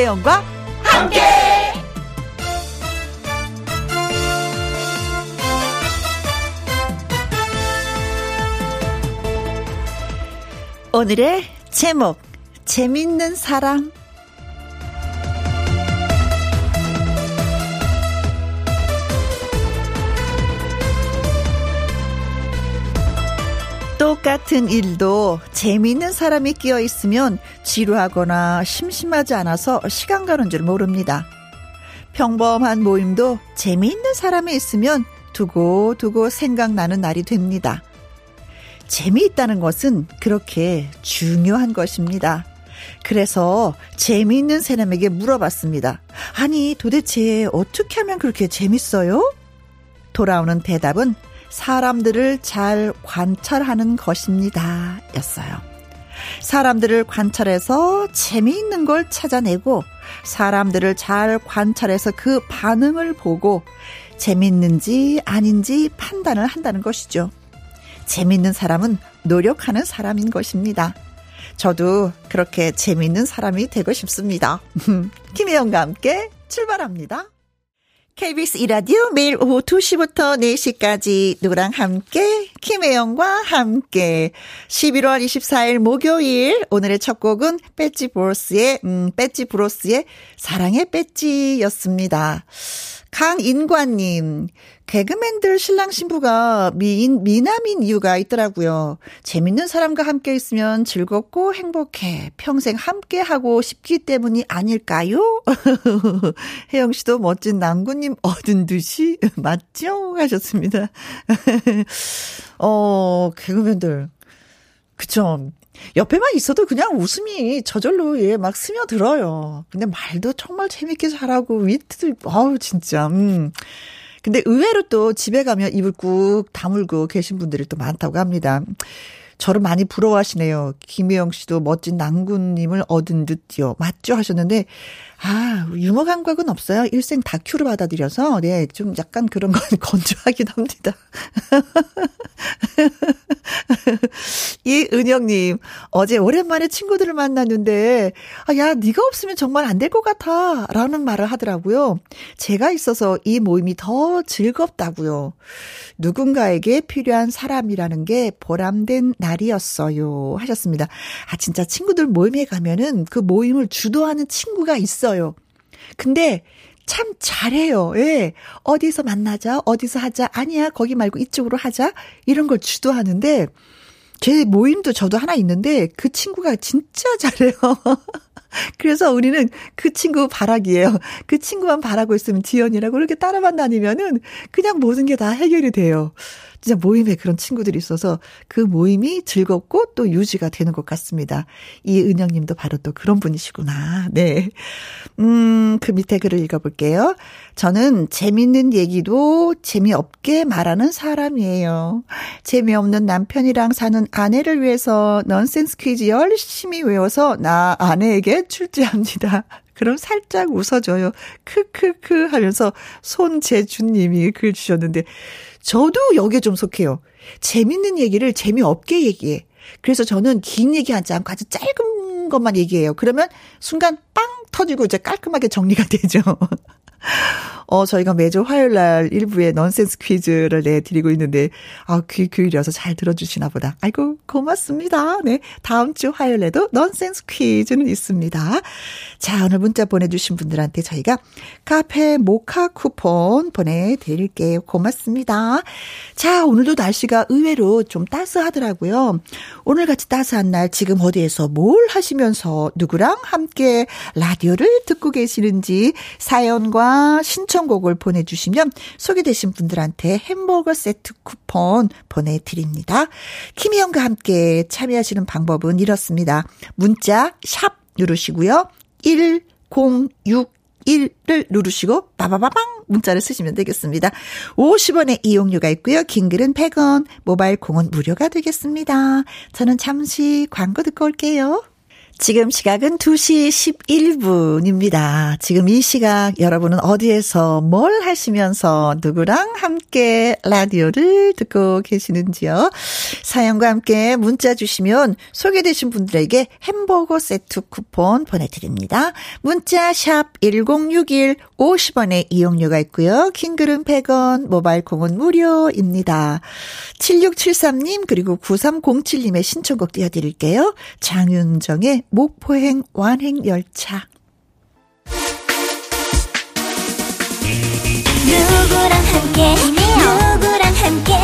김혜영과 함께. 오늘의 제목 재밌는 사람 똑같은 일도 재미있는 사람이 끼어 있으면 지루하거나 심심하지 않아서 시간 가는 줄 모릅니다. 평범한 모임도 재미있는 사람이 있으면 두고 두고 생각나는 날이 됩니다. 재미있다는 것은 그렇게 중요한 것입니다. 그래서 재미있는 사람에게 물어봤습니다. 아니, 도대체 어떻게 하면 그렇게 재밌어요? 돌아오는 대답은 사람들을 잘 관찰하는 것입니다. 였어요. 사람들을 관찰해서 재미있는 걸 찾아내고 사람들을 잘 관찰해서 그 반응을 보고 재밌는지 아닌지 판단을 한다는 것이죠. 재밌는 사람은 노력하는 사람인 것입니다. 저도 그렇게 재밌는 사람이 되고 싶습니다. 김혜영과 함께 출발합니다. KBS 이라디오 매일 오후 2시부터 4시까지 누구랑 함께 김혜영과 함께 11월 24일 목요일 오늘의 첫 곡은 배지 브로스의 음 배지 브로스의 사랑의 배지였습니다. 강인관님, 개그맨들 신랑 신부가 미인, 미남인 이유가 있더라고요. 재밌는 사람과 함께 있으면 즐겁고 행복해. 평생 함께 하고 싶기 때문이 아닐까요? 혜영 씨도 멋진 남구님 얻은 듯이 맞죠? 하셨습니다. 어, 개그맨들. 그쵸. 옆에만 있어도 그냥 웃음이 저절로 예, 막 스며들어요. 근데 말도 정말 재밌게 잘하고 위트도, 아우, 진짜, 음. 근데 의외로 또 집에 가면 입을 꾹 다물고 계신 분들이 또 많다고 합니다. 저를 많이 부러워하시네요. 김혜영 씨도 멋진 낭군님을 얻은 듯요. 맞죠? 하셨는데, 아, 유머 감각은 없어요. 일생 다큐를 받아들여서, 네, 좀 약간 그런 건 건조하긴 합니다. 이은영님, 어제 오랜만에 친구들을 만났는데, 아, 야, 네가 없으면 정말 안 될 것 같아. 라는 말을 하더라고요. 제가 있어서 이 모임이 더 즐겁다고요. 누군가에게 필요한 사람이라는 게 보람된 날이었어요. 하셨습니다. 아, 진짜 친구들 모임에 가면은 그 모임을 주도하는 친구가 있어 요. 근데 참 잘해요. 예. 어디서 만나자, 어디서 하자, 아니야, 거기 말고 이쪽으로 하자, 이런 걸 주도하는데, 제 모임도 저도 하나 있는데, 그 친구가 진짜 잘해요. 그래서 우리는 그 친구 바라기예요. 그 친구만 바라고 있으면 지연이라고 이렇게 따라만 다니면은 그냥 모든 게 다 해결이 돼요. 진짜 모임에 그런 친구들이 있어서 그 모임이 즐겁고 또 유지가 되는 것 같습니다. 이은영 님도 바로 또 그런 분이시구나. 네. 음, 그 밑에 글을 읽어볼게요. 저는 재밌는 얘기도 재미없게 말하는 사람이에요. 재미없는 남편이랑 사는 아내를 위해서 넌센스 퀴즈 열심히 외워서 나 아내에게 출제합니다. 그럼 살짝 웃어줘요. 크크크 하면서 손재준님이 글 주셨는데 저도 여기에 좀 속해요. 재밌는 얘기를 재미없게 얘기해. 그래서 저는 긴 얘기 하지 않고 아주 짧은 것만 얘기해요. 그러면 순간 빵 터지고 이제 깔끔하게 정리가 되죠. 어, 저희가 매주 화요일 날 일부에 넌센스 퀴즈를 내드리고 있는데, 아, 귀 기울여서 잘 들어주시나 보다. 아이고, 고맙습니다. 네. 다음 주 화요일에도 넌센스 퀴즈는 있습니다. 자, 오늘 문자 보내주신 분들한테 저희가 카페 모카 쿠폰 보내드릴게요. 고맙습니다. 자, 오늘도 날씨가 의외로 좀 따스하더라고요. 오늘 같이 따스한 날 지금 어디에서 뭘 하시면서 누구랑 함께 라디오를 듣고 계시는지 사연과 신청곡을 보내주시면 소개되신 분들한테 햄버거 세트 쿠폰 보내드립니다. 김희영과 함께 참여하시는 방법은 이렇습니다. 문자 샵 누르시고요. 1061 1을 누르시고 빠바바방 문자를 쓰시면 되겠습니다. 50원의 이용료가 있고요. 긴 글은 100원, 모바일 공은 무료가 되겠습니다. 저는 잠시 광고 듣고 올게요. 지금 시각은 2시 11분입니다. 지금 이 시각 여러분은 어디에서 뭘 하시면서 누구랑 함께 라디오를 듣고 계시는지요? 사연과 함께 문자 주시면 소개되신 분들에게 햄버거 세트 쿠폰 보내드립니다. 문자 샵 1061, 50원의 이용료가 있고요. 킹글은 100원, 모바일 콩은 무료입니다. 7673님 그리고 9307님의 신청곡 띄워드릴게요. 장윤정의 목포행 완행 열차. 누구랑 함께? 누구랑 함께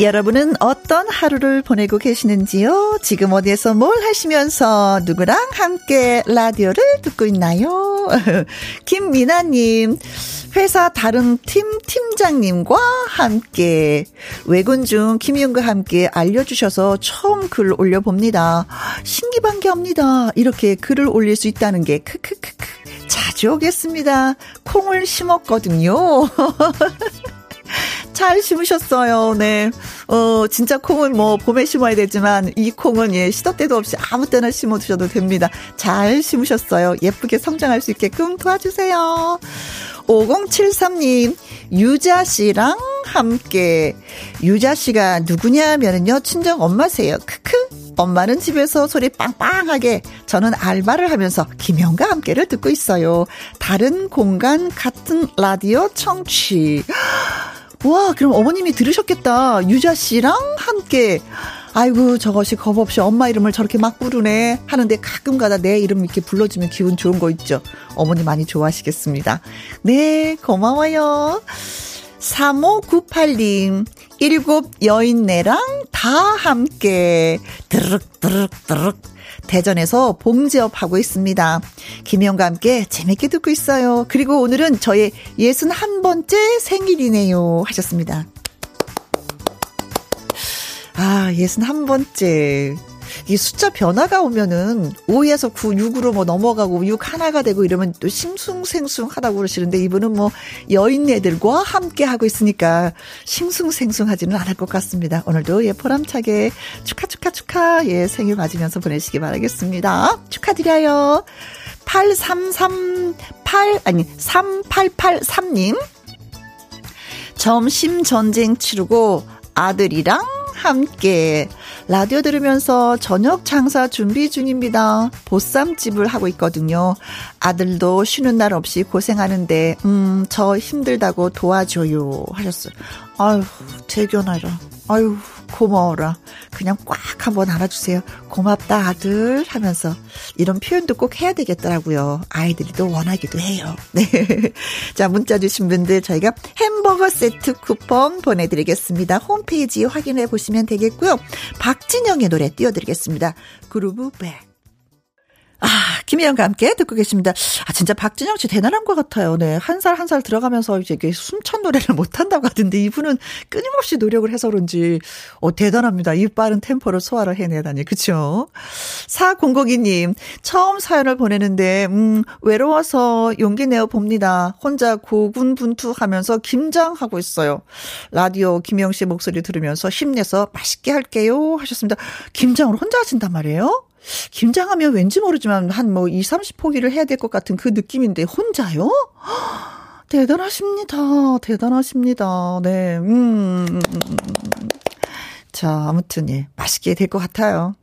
여러분은 어떤 하루를 보내고 계시는지요? 지금 어디에서 뭘 하시면서 누구랑 함께 라디오를 듣고 있나요? 김미나님, 회사 다른 팀 팀장님과 함께 외근 중 김희영과 함께 알려주셔서 처음 글 올려봅니다. 신기반기합니다. 이렇게 글을 올릴 수 있다는 게 크크크크 자주 오겠습니다. 콩을 심었거든요. 잘 심으셨어요. 네. 어, 진짜 콩은 뭐 봄에 심어야 되지만 이 콩은 예, 시도 때도 없이 아무 때나 심어 두셔도 됩니다. 잘 심으셨어요. 예쁘게 성장할 수 있게끔 도와주세요. 5073님, 유자 씨랑 함께. 유자 씨가 누구냐면은요, 친정 엄마세요. 크크. 엄마는 집에서 소리 빵빵하게 저는 알바를 하면서 김영과 함께를 듣고 있어요. 다른 공간 같은 라디오 청취. 와, 그럼 어머님이 들으셨겠다. 유자 씨랑 함께. 아이고, 저것이 겁 없이 엄마 이름을 저렇게 막 부르네. 하는데 가끔 가다 내 이름 이렇게 불러주면 기분 좋은 거 있죠. 어머니 많이 좋아하시겠습니다. 네, 고마워요. 3598님, 일곱 여인네랑 다 함께, 드르륵. 대전에서 봉지업 하고 있습니다. 김영과 함께 재밌게 듣고 있어요. 그리고 오늘은 저의 61번째 생일이네요. 하셨습니다. 아, 61번째. 이 숫자 변화가 오면은 5에서 9, 6으로 뭐 넘어가고 6 하나가 되고 이러면 또 싱숭생숭하다고 그러시는데 이분은 뭐 여인네들과 함께 하고 있으니까 싱숭생숭하지는 않을 것 같습니다. 오늘도 예 보람차게 축하 축하 축하 예 생일 맞으면서 보내시기 바라겠습니다. 축하드려요. 8338 아니 3883님 점심 전쟁 치르고 아들이랑 함께 라디오 들으면서 저녁 장사 준비 중입니다. 보쌈집을 하고 있거든요. 아들도 쉬는 날 없이 고생하는데 음, 저 힘들다고 도와줘요 하셨어요. 아유, 재견하라. 아유, 고마워라. 그냥 꽉 한번 안아주세요. 고맙다, 아들. 하면서 이런 표현도 꼭 해야 되겠더라고요. 아이들이 또 원하기도 해요. 네. 자, 문자 주신 분들 저희가 햄버거 세트 쿠폰 보내드리겠습니다. 홈페이지 확인해 보시면 되겠고요. 박진영의 노래 띄워드리겠습니다. 그루브 백. 아, 김혜영과 함께 듣고 계십니다. 아, 진짜 박진영 씨 대단한 것 같아요. 네. 한 살 한 살 들어가면서 이제 숨찬 노래를 못한다고 하던데 이분은 끊임없이 노력을 해서 그런지, 어, 대단합니다. 이 빠른 템포를 소화를 해내다니. 그쵸? 4002님, 처음 사연을 보내는데, 음, 외로워서 용기 내어 봅니다. 혼자 고군분투 하면서 김장하고 있어요. 라디오 김영 씨 목소리 들으면서 힘내서 맛있게 할게요. 하셨습니다. 김장을 혼자 하신단 말이에요? 김장하면 왠지 모르지만 한 뭐 2, 30포기를 해야 될 것 같은 그 느낌인데 혼자요? 대단하십니다. 대단하십니다. 네. 음. 자, 아무튼 예. 맛있게 될 것 같아요.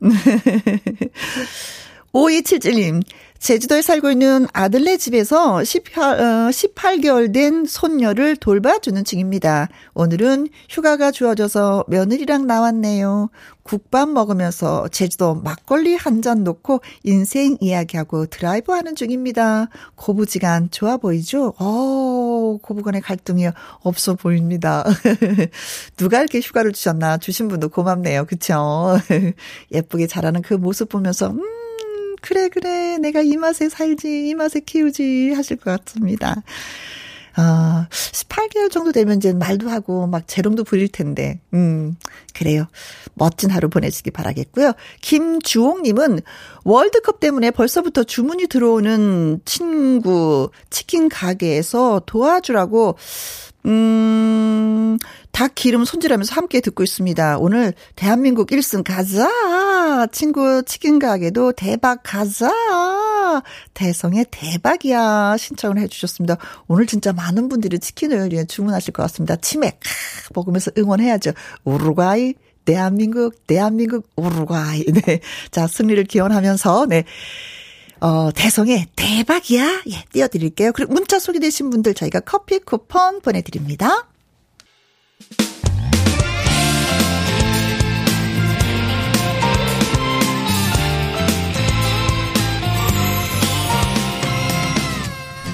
5277님. 제주도에 살고 있는 아들네 집에서 18, 어, 18개월 된 손녀를 돌봐주는 중입니다. 오늘은 휴가가 주어져서 며느리랑 나왔네요. 국밥 먹으면서 제주도 막걸리 한 잔 놓고 인생 이야기하고 드라이브 하는 중입니다. 고부지간 좋아 보이죠? 어, 고부간의 갈등이 없어 보입니다. 누가 이렇게 휴가를 주셨나? 주신 분도 고맙네요. 그쵸? 예쁘게 자라는 그 모습 보면서, 음, 그래, 그래. 내가 이 맛에 살지, 이 맛에 키우지 하실 것 같습니다. 아, 18개월 정도 되면 이제 말도 하고 막 재롱도 부릴 텐데. 음, 그래요. 멋진 하루 보내시기 바라겠고요. 김주홍님은 월드컵 때문에 벌써부터 주문이 들어오는 친구 치킨 가게에서 도와주라고 음, 닭 기름 손질하면서 함께 듣고 있습니다. 오늘 대한민국 1승 가자! 친구 치킨 가게도 대박 가자! 대성의 대박이야! 신청을 해주셨습니다. 오늘 진짜 많은 분들이 치킨을 주문하실 것 같습니다. 치맥 먹으면서 응원해야죠. 우루과이, 대한민국, 대한민국, 우루과이. 네. 자, 승리를 기원하면서, 네. 어, 대성의 대박이야. 예, 띄워드릴게요. 그리고 문자 소개되신 분들 저희가 커피 쿠폰 보내드립니다.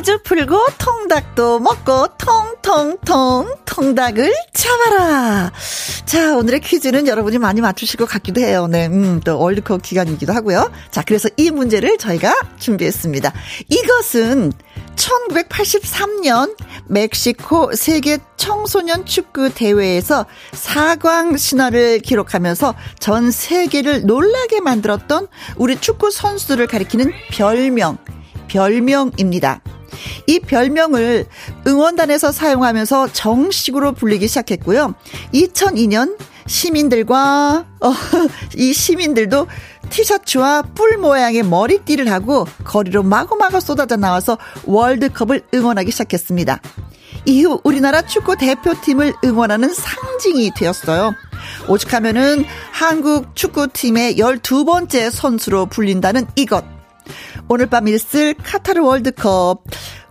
퀴즈 풀고 통닭도 먹고 통통통 통닭을 잡아라. 자, 오늘의 퀴즈는 여러분이 많이 맞추실 것 같기도 해요. 네, 음, 또 월드컵 기간이기도 하고요. 자, 그래서 이 문제를 저희가 준비했습니다. 이것은 1983년 멕시코 세계 청소년 축구 대회에서 사광 신화를 기록하면서 전 세계를 놀라게 만들었던 우리 축구 선수들을 가리키는 별명, 별명입니다. 이 별명을 응원단에서 사용하면서 정식으로 불리기 시작했고요. 2002년 시민들과 어, 이 시민들도 티셔츠와 뿔 모양의 머리띠를 하고 거리로 마구마구 쏟아져 나와서 월드컵을 응원하기 시작했습니다. 이후 우리나라 축구 대표팀을 응원하는 상징이 되었어요. 오죽하면은 한국 축구팀의 12번째 선수로 불린다는 이것. 오늘 밤 있을 카타르 월드컵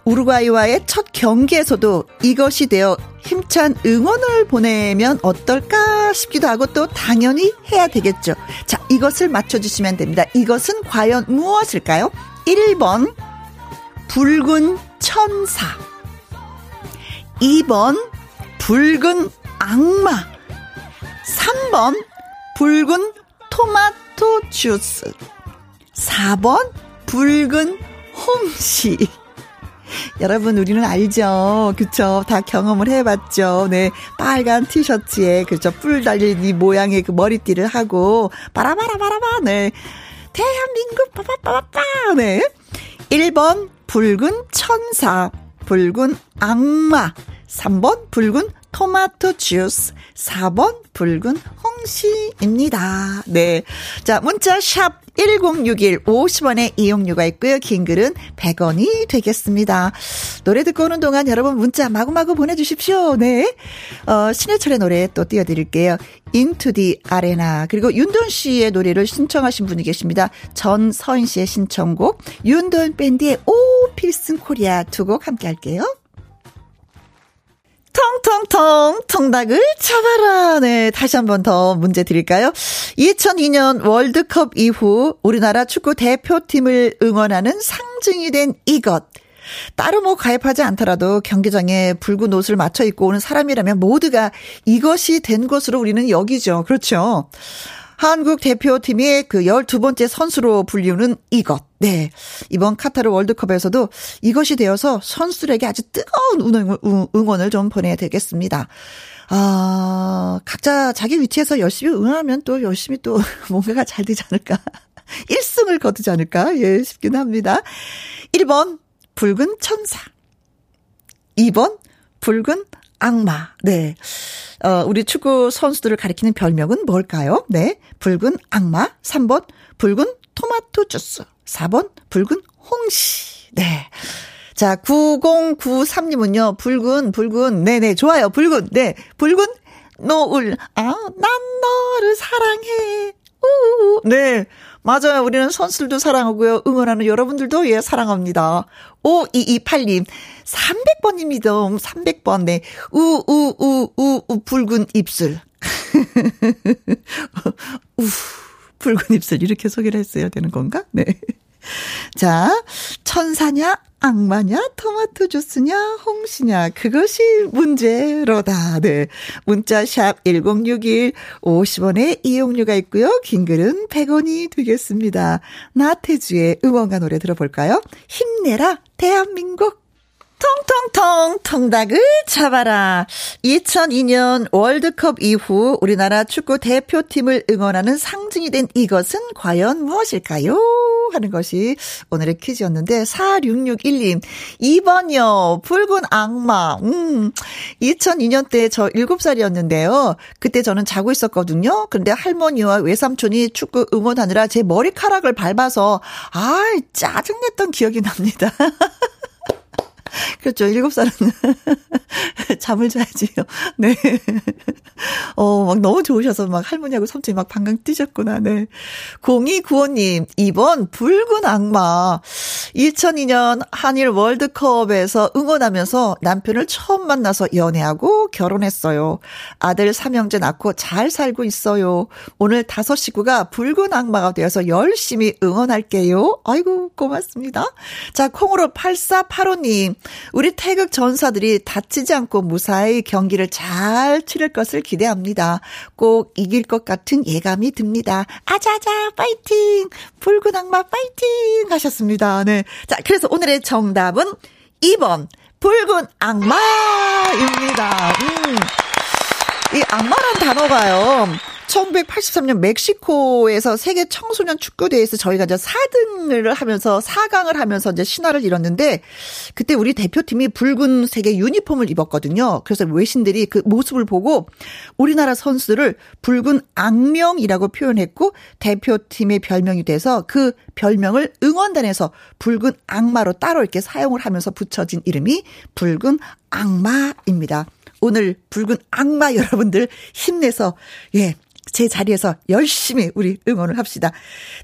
우루과이와의 첫 경기에서도 이것이 되어 힘찬 응원을 보내면 어떨까 싶기도 하고 또 당연히 해야 되겠죠. 자, 이것을 맞춰주시면 됩니다. 이것은 과연 무엇일까요? 1번, 붉은 천사. 2번, 붉은 악마. 3번, 붉은 토마토 주스. 4번, 붉은 홍시. 여러분, 우리는 알죠. 그쵸. 다 경험을 해봤죠. 네. 빨간 티셔츠에, 그죠. 뿔 달린 이 모양의 그 머리띠를 하고, 바라바라바라바, 네. 대한민국, 빠바빠바빠, 네. 1번, 붉은 천사. 붉은 악마. 3번, 붉은 토마토 주스. 4번, 붉은 홍시입니다. 네. 자, 문자 샵 1061 50원의 이용료가 있고요. 긴 글은 100원이 되겠습니다. 노래 듣고 오는 동안 여러분 문자 마구마구 보내주십시오. 네. 어, 신해철의 노래 또 띄워드릴게요. Into the Arena. 그리고 윤돈 씨의 노래를 신청하신 분이 계십니다. 전서인 씨의 신청곡. 윤돈 밴드의 오 필승 코리아 두 곡 함께 할게요. 통통통 통닭을 잡아라. 네, 다시 한 번 더 문제 드릴까요? 2002년 월드컵 이후 우리나라 축구 대표팀을 응원하는 상징이 된 이것. 따로 뭐 가입하지 않더라도 경기장에 붉은 옷을 맞춰 입고 오는 사람이라면 모두가 이것이 된 것으로 우리는 여기죠. 그렇죠. 한국 대표팀의 그 12번째 선수로 불리우는 이것. 네. 이번 카타르 월드컵에서도 이것이 되어서 선수들에게 아주 뜨거운 응원을 좀 보내야 되겠습니다. 아, 각자 자기 위치에서 열심히 응원하면 또 열심히 또 뭔가가 잘 되지 않을까. 1승을 거두지 않을까. 예, 싶긴 합니다. 1번, 붉은 천사. 2번, 붉은 악마. 네. 어, 우리 축구 선수들을 가리키는 별명은 뭘까요? 네. 붉은 악마. 3번, 붉은 토마토 주스. 4번, 붉은 홍시. 네. 자, 9093님은요, 붉은, 붉은, 네네, 좋아요, 붉은, 네, 붉은 노을, 아, 난 너를 사랑해. 우, 네. 맞아요. 우리는 선수들도 사랑하고요. 응원하는 여러분들도 예, 사랑합니다. 5228님, 300번입니다. 300번. 네. 우, 우, 우, 우, 우, 붉은 입술. 우, 붉은 입술. 이렇게 소개를 했어야 되는 건가? 네. 자, 천사냐, 악마냐, 토마토 주스냐, 홍시냐, 그것이 문제로다. 네. 문자샵 1061, 50원의 이용료가 있고요. 긴 글은 100원이 되겠습니다. 나태주의 응원가 노래 들어볼까요? 힘내라, 대한민국! 통통통 통닭을 잡아라. 2002년 월드컵 이후 우리나라 축구 대표팀을 응원하는 상징이 된 이것은 과연 무엇일까요? 하는 것이 오늘의 퀴즈였는데 4661님 2번이요. 붉은 악마. 음. 2002년 때저 7살이었는데요. 그때 저는 자고 있었거든요. 근데 할머니와 외삼촌이 축구 응원하느라 제 머리카락을 밟아서 아, 짜증냈던 기억이 납니다. 그렇죠. 일곱 살은 잠을 자야지요. 네. 어, 막 너무 좋으셔서 막 할머니하고 삼촌이 막 방광 뛰셨구나. 네. 0295님, 2번 붉은 악마. 2002년 한일 월드컵에서 응원하면서 남편을 처음 만나서 연애하고 결혼했어요. 아들 삼형제 낳고 잘 살고 있어요. 오늘 다섯 식구가 붉은 악마가 되어서 열심히 응원할게요. 아이고, 고맙습니다. 자, 콩으로 8485님. 우리 태극 전사들이 다치지 않고 무사히 경기를 잘 치를 것을 기대합니다. 꼭 이길 것 같은 예감이 듭니다. 아자자, 파이팅! 붉은 악마 파이팅! 하셨습니다. 네. 자, 그래서 오늘의 정답은 2번, 붉은 악마입니다. 음. 이 악마란 단어가요. 1983년 멕시코에서 세계 청소년 축구 대회에서 저희가 이제 4등을 하면서 4강을 하면서 이제 신화를 이뤘는데 그때 우리 대표팀이 붉은색의 유니폼을 입었거든요. 그래서 외신들이 그 모습을 보고 우리나라 선수들을 붉은 악명이라고 표현했고 대표팀의 별명이 돼서 그 별명을 응원단에서 붉은 악마로 따로 이렇게 사용을 하면서 붙여진 이름이 붉은 악마입니다. 오늘 붉은 악마 여러분들 힘내서 예, 제 자리에서 열심히 우리 응원을 합시다.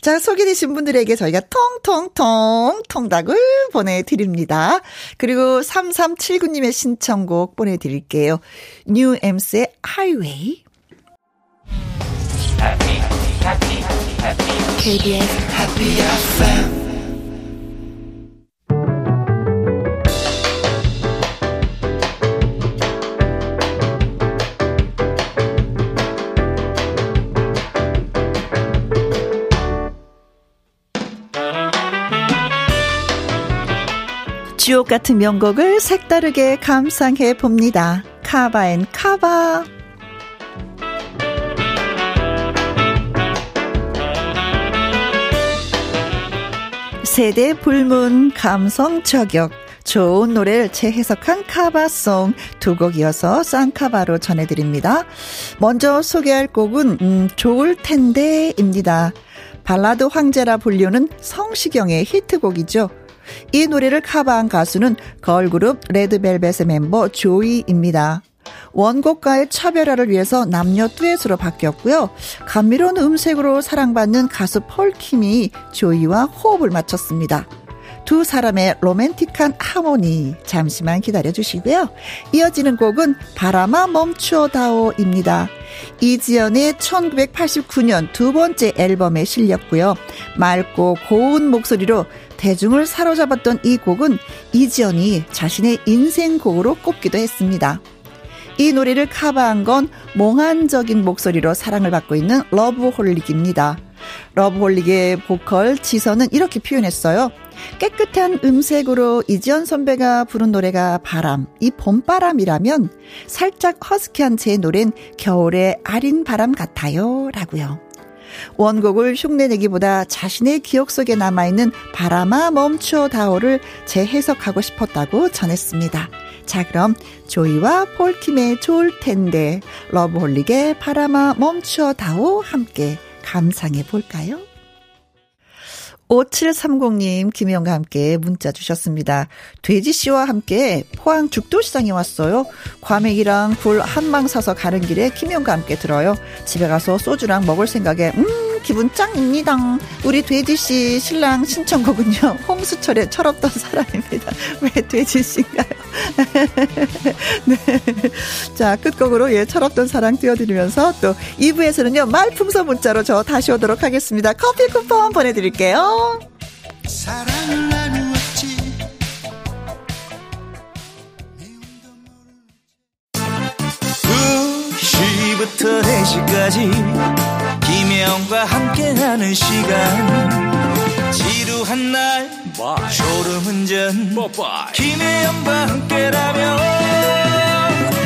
자, 소개되신 분들에게 저희가 통통통 통닭을 보내드립니다. 그리고 3379님의 신청곡 보내드릴게요. 뉴 엠스의 하이웨이. KBS Happy FM 주옥 같은 명곡을 색다르게 감상해 봅니다. 카바앤 카바. 세대 불문 감성 저격. 좋은 노래를 재해석한 카바송 두 곡 이어서 쌍카바로 전해드립니다. 먼저 소개할 곡은 음, 좋을 텐데입니다. 발라드 황제라 불리우는 성시경의 히트곡이죠. 이 노래를 커버한 가수는 걸그룹 레드벨벳의 멤버 조이입니다. 원곡과의 차별화를 위해서 남녀 듀엣으로 바뀌었고요. 감미로운 음색으로 사랑받는 가수 폴킴이 조이와 호흡을 맞췄습니다. 두 사람의 로맨틱한 하모니 잠시만 기다려 주시고요. 이어지는 곡은 바람아 멈추어다오입니다. 이지연의 1989년 두 번째 앨범에 실렸고요. 맑고 고운 목소리로 대중을 사로잡았던 이 곡은 이지연이 자신의 인생곡으로 꼽기도 했습니다. 이 노래를 커버한 건 몽환적인 목소리로 사랑을 받고 있는 러브홀릭입니다. 러브홀릭의 보컬 지선은 이렇게 표현했어요. 깨끗한 음색으로 이지연 선배가 부른 노래가 바람, 이 봄바람이라면 살짝 허스키한 제 노래는 겨울의 아린 바람 같아요. 라고요. 원곡을 흉내내기보다 자신의 기억 속에 남아있는 바람아 멈춰다오를 재해석하고 싶었다고 전했습니다. 자, 그럼 조이와 폴킴의 좋을 텐데 러브홀릭의 바람아 멈춰다오 함께 감상해 볼까요? 5730님, 김희영과 함께 문자 주셨습니다. 돼지씨와 함께 포항 죽도시장에 왔어요. 과메기랑 굴 한 망 사서 가는 길에 김희영과 함께 들어요. 집에 가서 소주랑 먹을 생각에, 음, 기분 짱입니다. 우리 돼지씨 신랑 신청곡은요, 홍수철의 철없던 사람입니다. 왜 돼지씨인가요? 네. 자, 끝곡으로 예, 철없던 사랑 띄워드리면서 또 2부에서는요, 말풍선 문자로 저 다시 오도록 하겠습니다. 커피 쿠폰 보내드릴게요. 만나요. 부터 4시까지 김혜영과 함께하는 시간 지루한 날 Bye. 졸음운전 Bye. 김혜영과 함께라면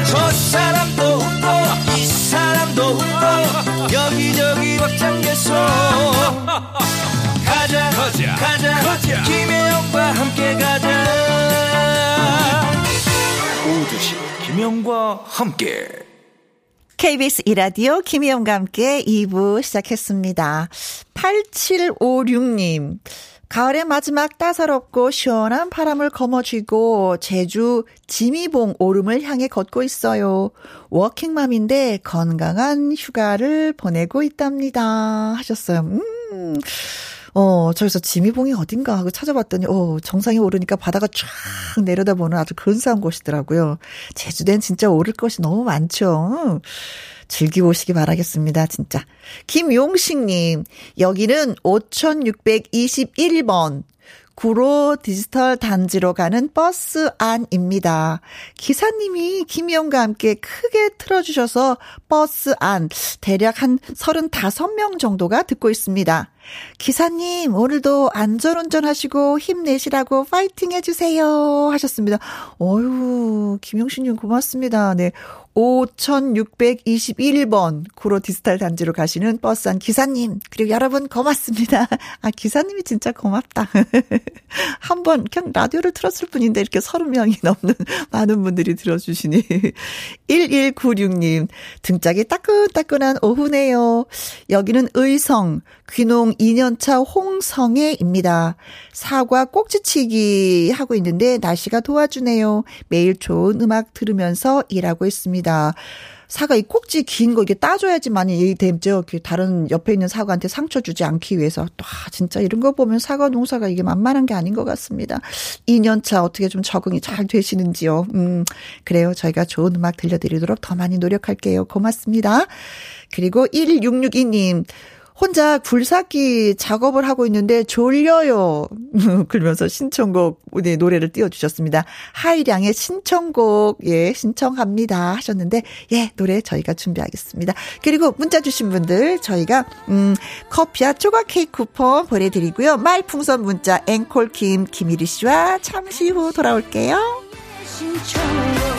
저 사람도 웃고 이 사람도 웃고 여기저기 벅장개소 가자 가자 가자, 가자. 김혜영과 함께 가자 오두시 김혜영과 함께 KBS 이라디오 김희영과 함께 2부 시작했습니다. 8756님. 가을의 마지막 따사롭고 시원한 바람을 거머쥐고 제주 지미봉 오름을 향해 걷고 있어요. 워킹맘인데 건강한 휴가를 보내고 있답니다. 하셨어요. 음. 어, 저기서 지미봉이 어딘가 하고 찾아봤더니, 어, 정상에 오르니까 바다가 쫙 내려다보는 아주 근사한 곳이더라고요. 제주도엔 진짜 오를 것이 너무 많죠. 즐기고 오시기 바라겠습니다, 진짜. 김용식님, 여기는 5621번. 구로 디지털 단지로 가는 버스 안입니다. 기사님이 김희영과 함께 크게 틀어주셔서 버스 안 대략 한 35명 정도가 듣고 있습니다. 기사님, 오늘도 안전운전 하시고 힘내시라고 파이팅 해주세요. 하셨습니다. 어유 김영신님 고맙습니다. 네. 5621번 구로 디지털 단지로 가시는 버스 안 기사님, 그리고 여러분 고맙습니다. 아, 기사님이 진짜 고맙다. 한 번 그냥 라디오를 틀었을 뿐인데 이렇게 30명이 넘는 많은 분들이 들어주시니. 1196님, 등짝이 따끈따끈한 오후네요. 여기는 의성, 귀농 2년차 홍성애입니다. 사과 꼭지치기 하고 있는데 날씨가 도와주네요. 매일 좋은 음악 들으면서 일하고 있습니다. 사과 이 꼭지 긴 거 이게 따줘야지만이 되죠. 그 다른 옆에 있는 사과한테 상처 주지 않기 위해서. 또 아, 진짜 이런 거 보면 사과 농사가 이게 만만한 게 아닌 것 같습니다. 2년차 어떻게 좀 적응이 잘 되시는지요. 음, 그래요. 저희가 좋은 음악 들려드리도록 더 많이 노력할게요. 고맙습니다. 그리고 1662님. 혼자 굴삭기 작업을 하고 있는데 졸려요. 그러면서 신청곡 네, 노래를 띄워주셨습니다. 하이량의 신청곡 예 신청합니다 하셨는데 예 노래 저희가 준비하겠습니다. 그리고 문자 주신 분들 저희가 음 커피와 조각 케이크 쿠폰 보내드리고요. 말풍선 문자 앵콜 김 김일희 씨와 잠시 후 돌아올게요. 신청곡.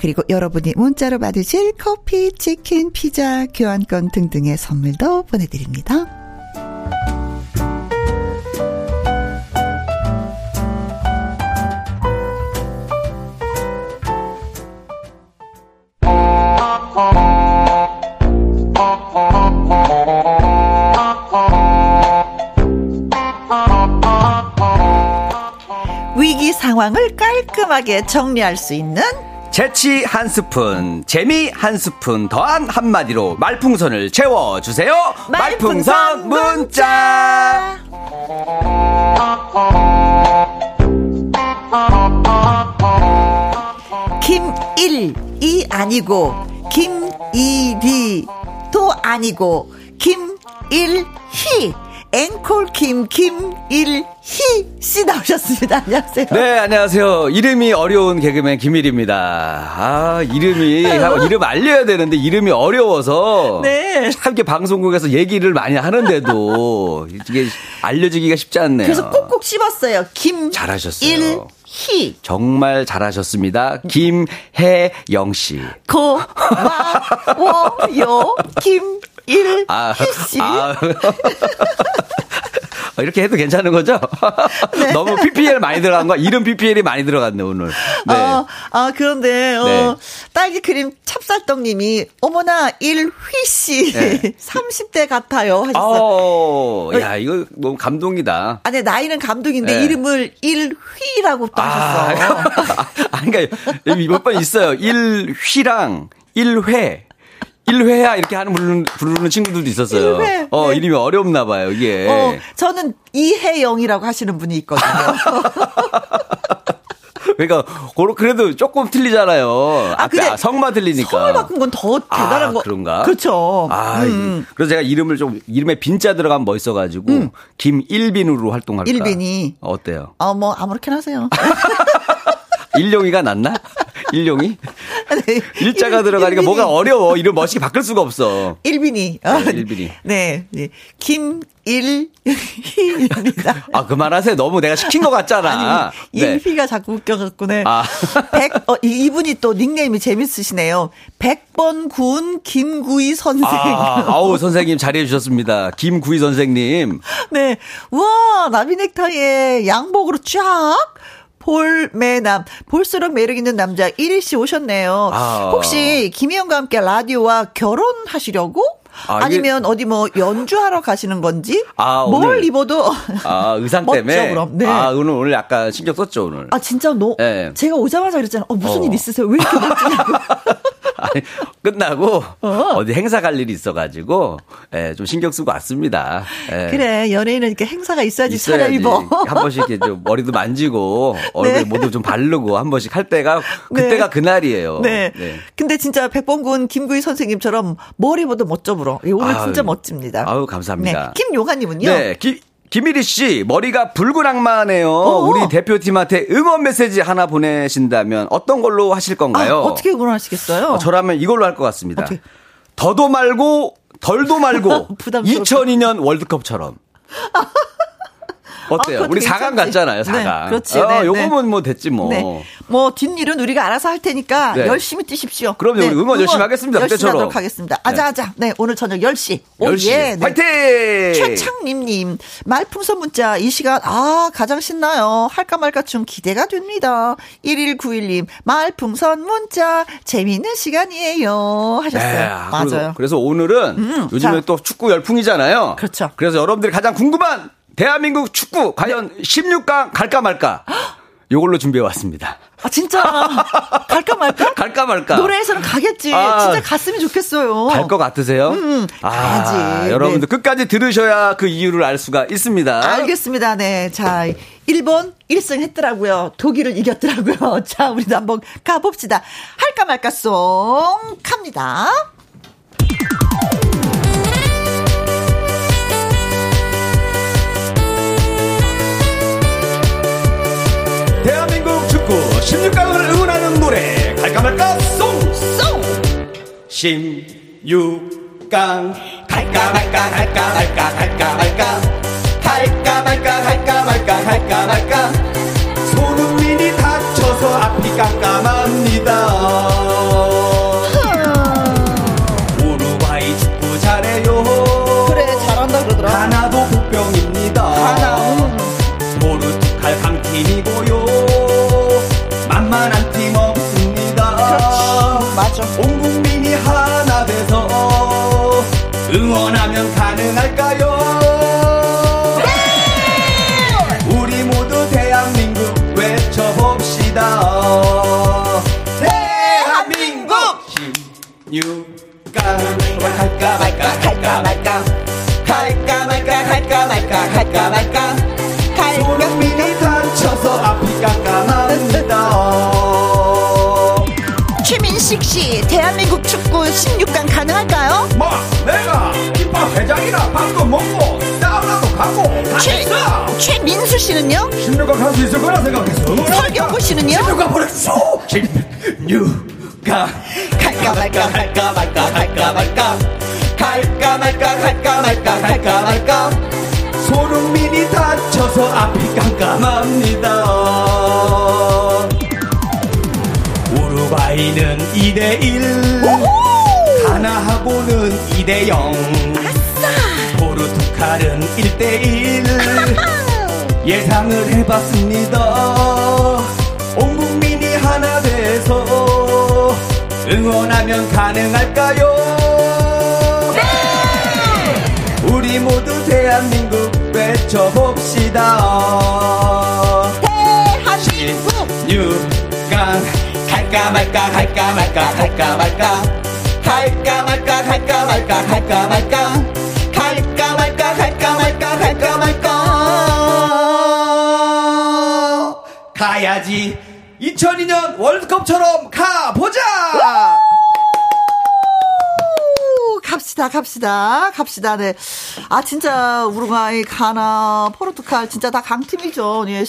그리고 여러분이 문자로 받으실 커피, 치킨, 피자, 교환권 등등의 선물도 보내드립니다. 위기 상황을 깔끔하게 정리할 수 있는 재치 한 스푼, 재미 한 스푼 더한 한마디로 말풍선을 채워주세요. 말풍선, 말풍선 문자. 김일이 아니고 김일이도 아니고 김일희 앵콜 김 김일희 씨 나오셨습니다. 안녕하세요. 네, 안녕하세요. 이름이 어려운 개그맨 김일입니다. 아, 이름이, 이름 알려야 되는데 이름이 어려워서. 네. 참 이렇게 방송국에서 얘기를 많이 하는데도 이게 알려지기가 쉽지 않네요. 그래서 꼭꼭 씹었어요. 김. 잘하셨어요. 희. 정말 잘하셨습니다. 김혜영 씨. 고마워요. 김 일희 아, 씨. 아. 어, 이렇게 해도 괜찮은 거죠? 네. 너무 PPL 많이 들어간 거, 이름 PPL이 많이 들어갔네, 오늘. 네. 어, 아, 그런데, 어, 네. 딸기 크림 찹쌀떡님이, 어머나, 일휘씨, 네. 30대 같아요. 하셨어요. 어, 야, 이거 너무 감동이다. 아니, 나이는 감독인데, 네. 이름을 일휘라고 또 하셨어. 아, 그러니까 몇 번 있어요. 일휘랑 일회. 일회야 이렇게 하는 부르는, 부르는 친구들도 있었어요. 일회, 어, 네. 이름이 어렵나 봐요, 이게. 어, 저는 이혜영이라고 하시는 분이 있거든요. 그러니까 고로- 그래도 조금 틀리잖아요. 아, 앞에 근데 아, 성만 틀리니까. 성을 바꾼 건 더 대단한 아, 거. 그런가? 그렇죠. 아, 음. 그래서 제가 이름을 좀 이름에 빈자 들어가면 멋있어 가지고 김일빈으로 활동할까. 일빈이. 어때요? 어, 뭐, 아무렇게나 하세요. 일용이가 낫나? 일용이? 네. 일자가 일- 들어가니까 일빈이. 뭐가 어려워. 이름 멋있게 바꿀 수가 없어. 일빈이. 어, 네, 일빈이. 네. 네. 김일희입니다. 아, 그만하세요. 너무 내가 시킨 것 같잖아. 아니, 네. 일휘가 자꾸 웃겨갖고, 네. 아. 백, 어, 이- 이분이 또 닉네임이 재밌으시네요. 백번 군 김구이 선생. 아, 아우, 선생님 잘해주셨습니다. 김구희 선생님. 네. 우와, 나비 넥타이에 양복으로 쫙. 볼매남 볼수록 매력 있는 남자 1위 씨 오셨네요. 아. 혹시 김희영과 함께 라디오와 결혼하시려고? 아, 아니면 어디 뭐 연주하러 가시는 건지? 아, 뭘 오늘- 입어도 아, 의상 때문에. 그럼. 네. 아, 오늘, 오늘 약간 신경 썼죠, 오늘. 아 진짜 너 네. 제가 오자마자 그랬잖아요. 어, 무슨 어. 일 있으세요? 왜 이렇게 멋지냐고. 아니, 끝나고 어. 어. 디 행사 갈 일이 있어가지고 예, 좀 신경 쓰고 왔습니다. 예. 그래 연예인은 이렇게 행사가 있어야지 있어야지. 차려입어. 한 번씩 이렇게 좀 머리도 만지고 얼굴 네. 모두 좀 바르고 한 번씩 할 때가 그때가 네. 그날이에요. 네. 근데 진짜 백범군 김구희 선생님처럼 머리보다 멋져 불어. 예, 오늘 아유. 진짜 멋집니다. 아유, 감사합니다. 네. 김용하님은요. 네, 기, 김일희 씨, 머리가 붉은 악마네요. 어어. 우리 대표팀한테 응원 메시지 하나 보내신다면 어떤 걸로 하실 아, 건가요? 어떻게 응원하시겠어요? 어, 저라면 이걸로 할 것 같습니다. 어떻게? 더도 말고 덜도 말고 부담스럽다. 2002년 월드컵처럼. 어때요? 아, 그것도 우리 4강 괜찮지. 갔잖아요, 네, 4강. 그렇지. 어, 네, 네. 요거면 뭐 됐지 뭐. 네. 뭐 뒷일은 우리가 알아서 할 테니까 네. 열심히 뛰십시오. 그럼요, 우리 응원 열심히 하겠습니다, 열심히 그때처럼. 하도록 하겠습니다. 아자 아자. 네, 오늘 저녁 10시. 오, 10시. 예. 네. 화이팅! 최창림 님, 말풍선 문자, 이 시간, 아, 가장 신나요. 할까 말까 좀 기대가 됩니다. 1191 님, 말풍선 문자, 재미있는 시간이에요. 하셨어요. 네, 맞아요. 그래서, 그래서 오늘은 음, 요즘에 자. 또 축구 열풍이잖아요. 그렇죠. 그래서 여러분들이 가장 궁금한 대한민국 축구 과연 16강 갈까 말까? 요걸로 준비해 왔습니다. 아, 진짜. 갈까 말까? 갈까 말까? 노래에서는 가겠지. 아. 진짜 갔으면 좋겠어요. 갈 것 같으세요? 음, 아, 가야지. 여러분들 네. 끝까지 들으셔야 그 이유를 알 수가 있습니다. 알겠습니다. 네. 자, 일본 1승 했더라고요. 독일을 이겼더라고요. 자, 우리도 한번 가봅시다. 할까 말까 송 갑니다. 16강을 응원하는 노래. 갈까 말까? 송송! 16강. 갈까 말까 갈까 말까 갈까 말까. 갈까 말까 갈까 말까 갈까 말까. 손흥민이 다쳐서 앞이 깜깜합니다 할까 말까 할까 말까. 할까 말까 할까 말까 할까 말까. 손흥민이 다쳐서 앞이 깜깜합니다. 윤식 씨, 대한민국 축구 16강 가능할까요? 뭐 내가 김밥 회장이라 밥도 먹고 사우나도 가고 다 최, 했어! 최민수 씨는요? 16강 갈수 있을 거라 생각했어. 설경구 씨는요? 16강 보냈어 16강. 갈까 말까 갈까 말까 갈까 말까 갈까 말까 갈까 말까 갈까 말까. 손흥민이 다쳐서 앞이 깜깜합니다. 우루과이는 2대1 가나하고는 2대0 포르투갈은 1대1 예상을 해봤습니다. 온 국민이 하나 돼서 응원하면 가능할까요? 우리 모두 대한민국 외쳐봅시다. 대한민국! 16강 갈까 말까 갈까 말까 갈까 말까. 갈까 말까 갈까 말까 갈까 말까. 갈까 말까 갈까 말까 갈까 말까. 가야지. 2002년 월드컵처럼 가보자! 오, 갑시다, 갑시다, 갑시다. 네. 아, 진짜, 우루과이, 가나, 포르투갈, 진짜 다 강팀이죠. 예.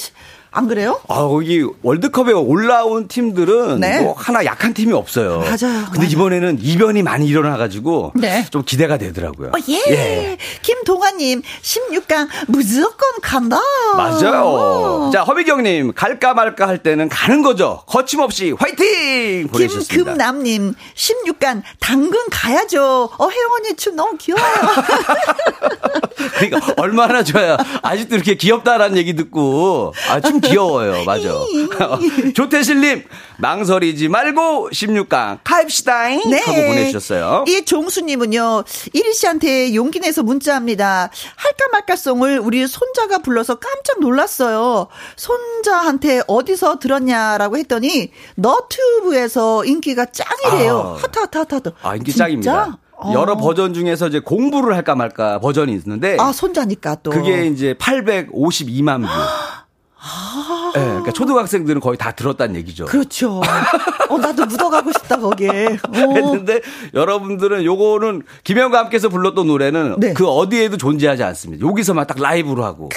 시- 안 그래요? 아, 여기 월드컵에 올라온 팀들은 네. 뭐 하나 약한 팀이 없어요. 맞아요. 근데 맞아요. 이번에는 이변이 많이 일어나가지고 네. 좀 기대가 되더라고요. 어, 예. 김동환님, 16강 무조건 간다. 맞아요. 자, 허미경님, 갈까 말까 할 때는 가는 거죠. 거침없이 화이팅! 보내주셨습니다. 김금남님, 16강 당근 가야죠. 어, 혜영 언니 춤 너무 귀여워요. 그러니까 얼마나 좋아요. 아직도 이렇게 귀엽다라는 얘기 듣고 아 좀 귀여워요. 맞아. 조태실님 망설이지 말고 16강 가입시다잉 하고 보내주셨어요. 이 종수님은요, 이리 씨한테 용기 내서 문자합니다. 할까 말까송을 우리 손자가 불러서 깜짝 놀랐어요. 손자한테 어디서 들었냐라고 했더니 너튜브에서 인기가 짱이래요. 아. 하트 하트 하트 하트. 아 인기 진짜? 짱입니다. 어. 여러 버전 중에서 이제 공부를 할까 말까 버전이 있는데 아 손자니까 또. 그게 이제 852만 뷰. 네, 그러니까 초등학생들은 거의 다 들었다는 얘기죠. 그렇죠. 어 나도 묻어가고 싶다 거기에. 어. 했는데 여러분들은 요거는 김영과 함께서 불렀던 노래는 네. 그 어디에도 존재하지 않습니다. 여기서만 딱 라이브로 하고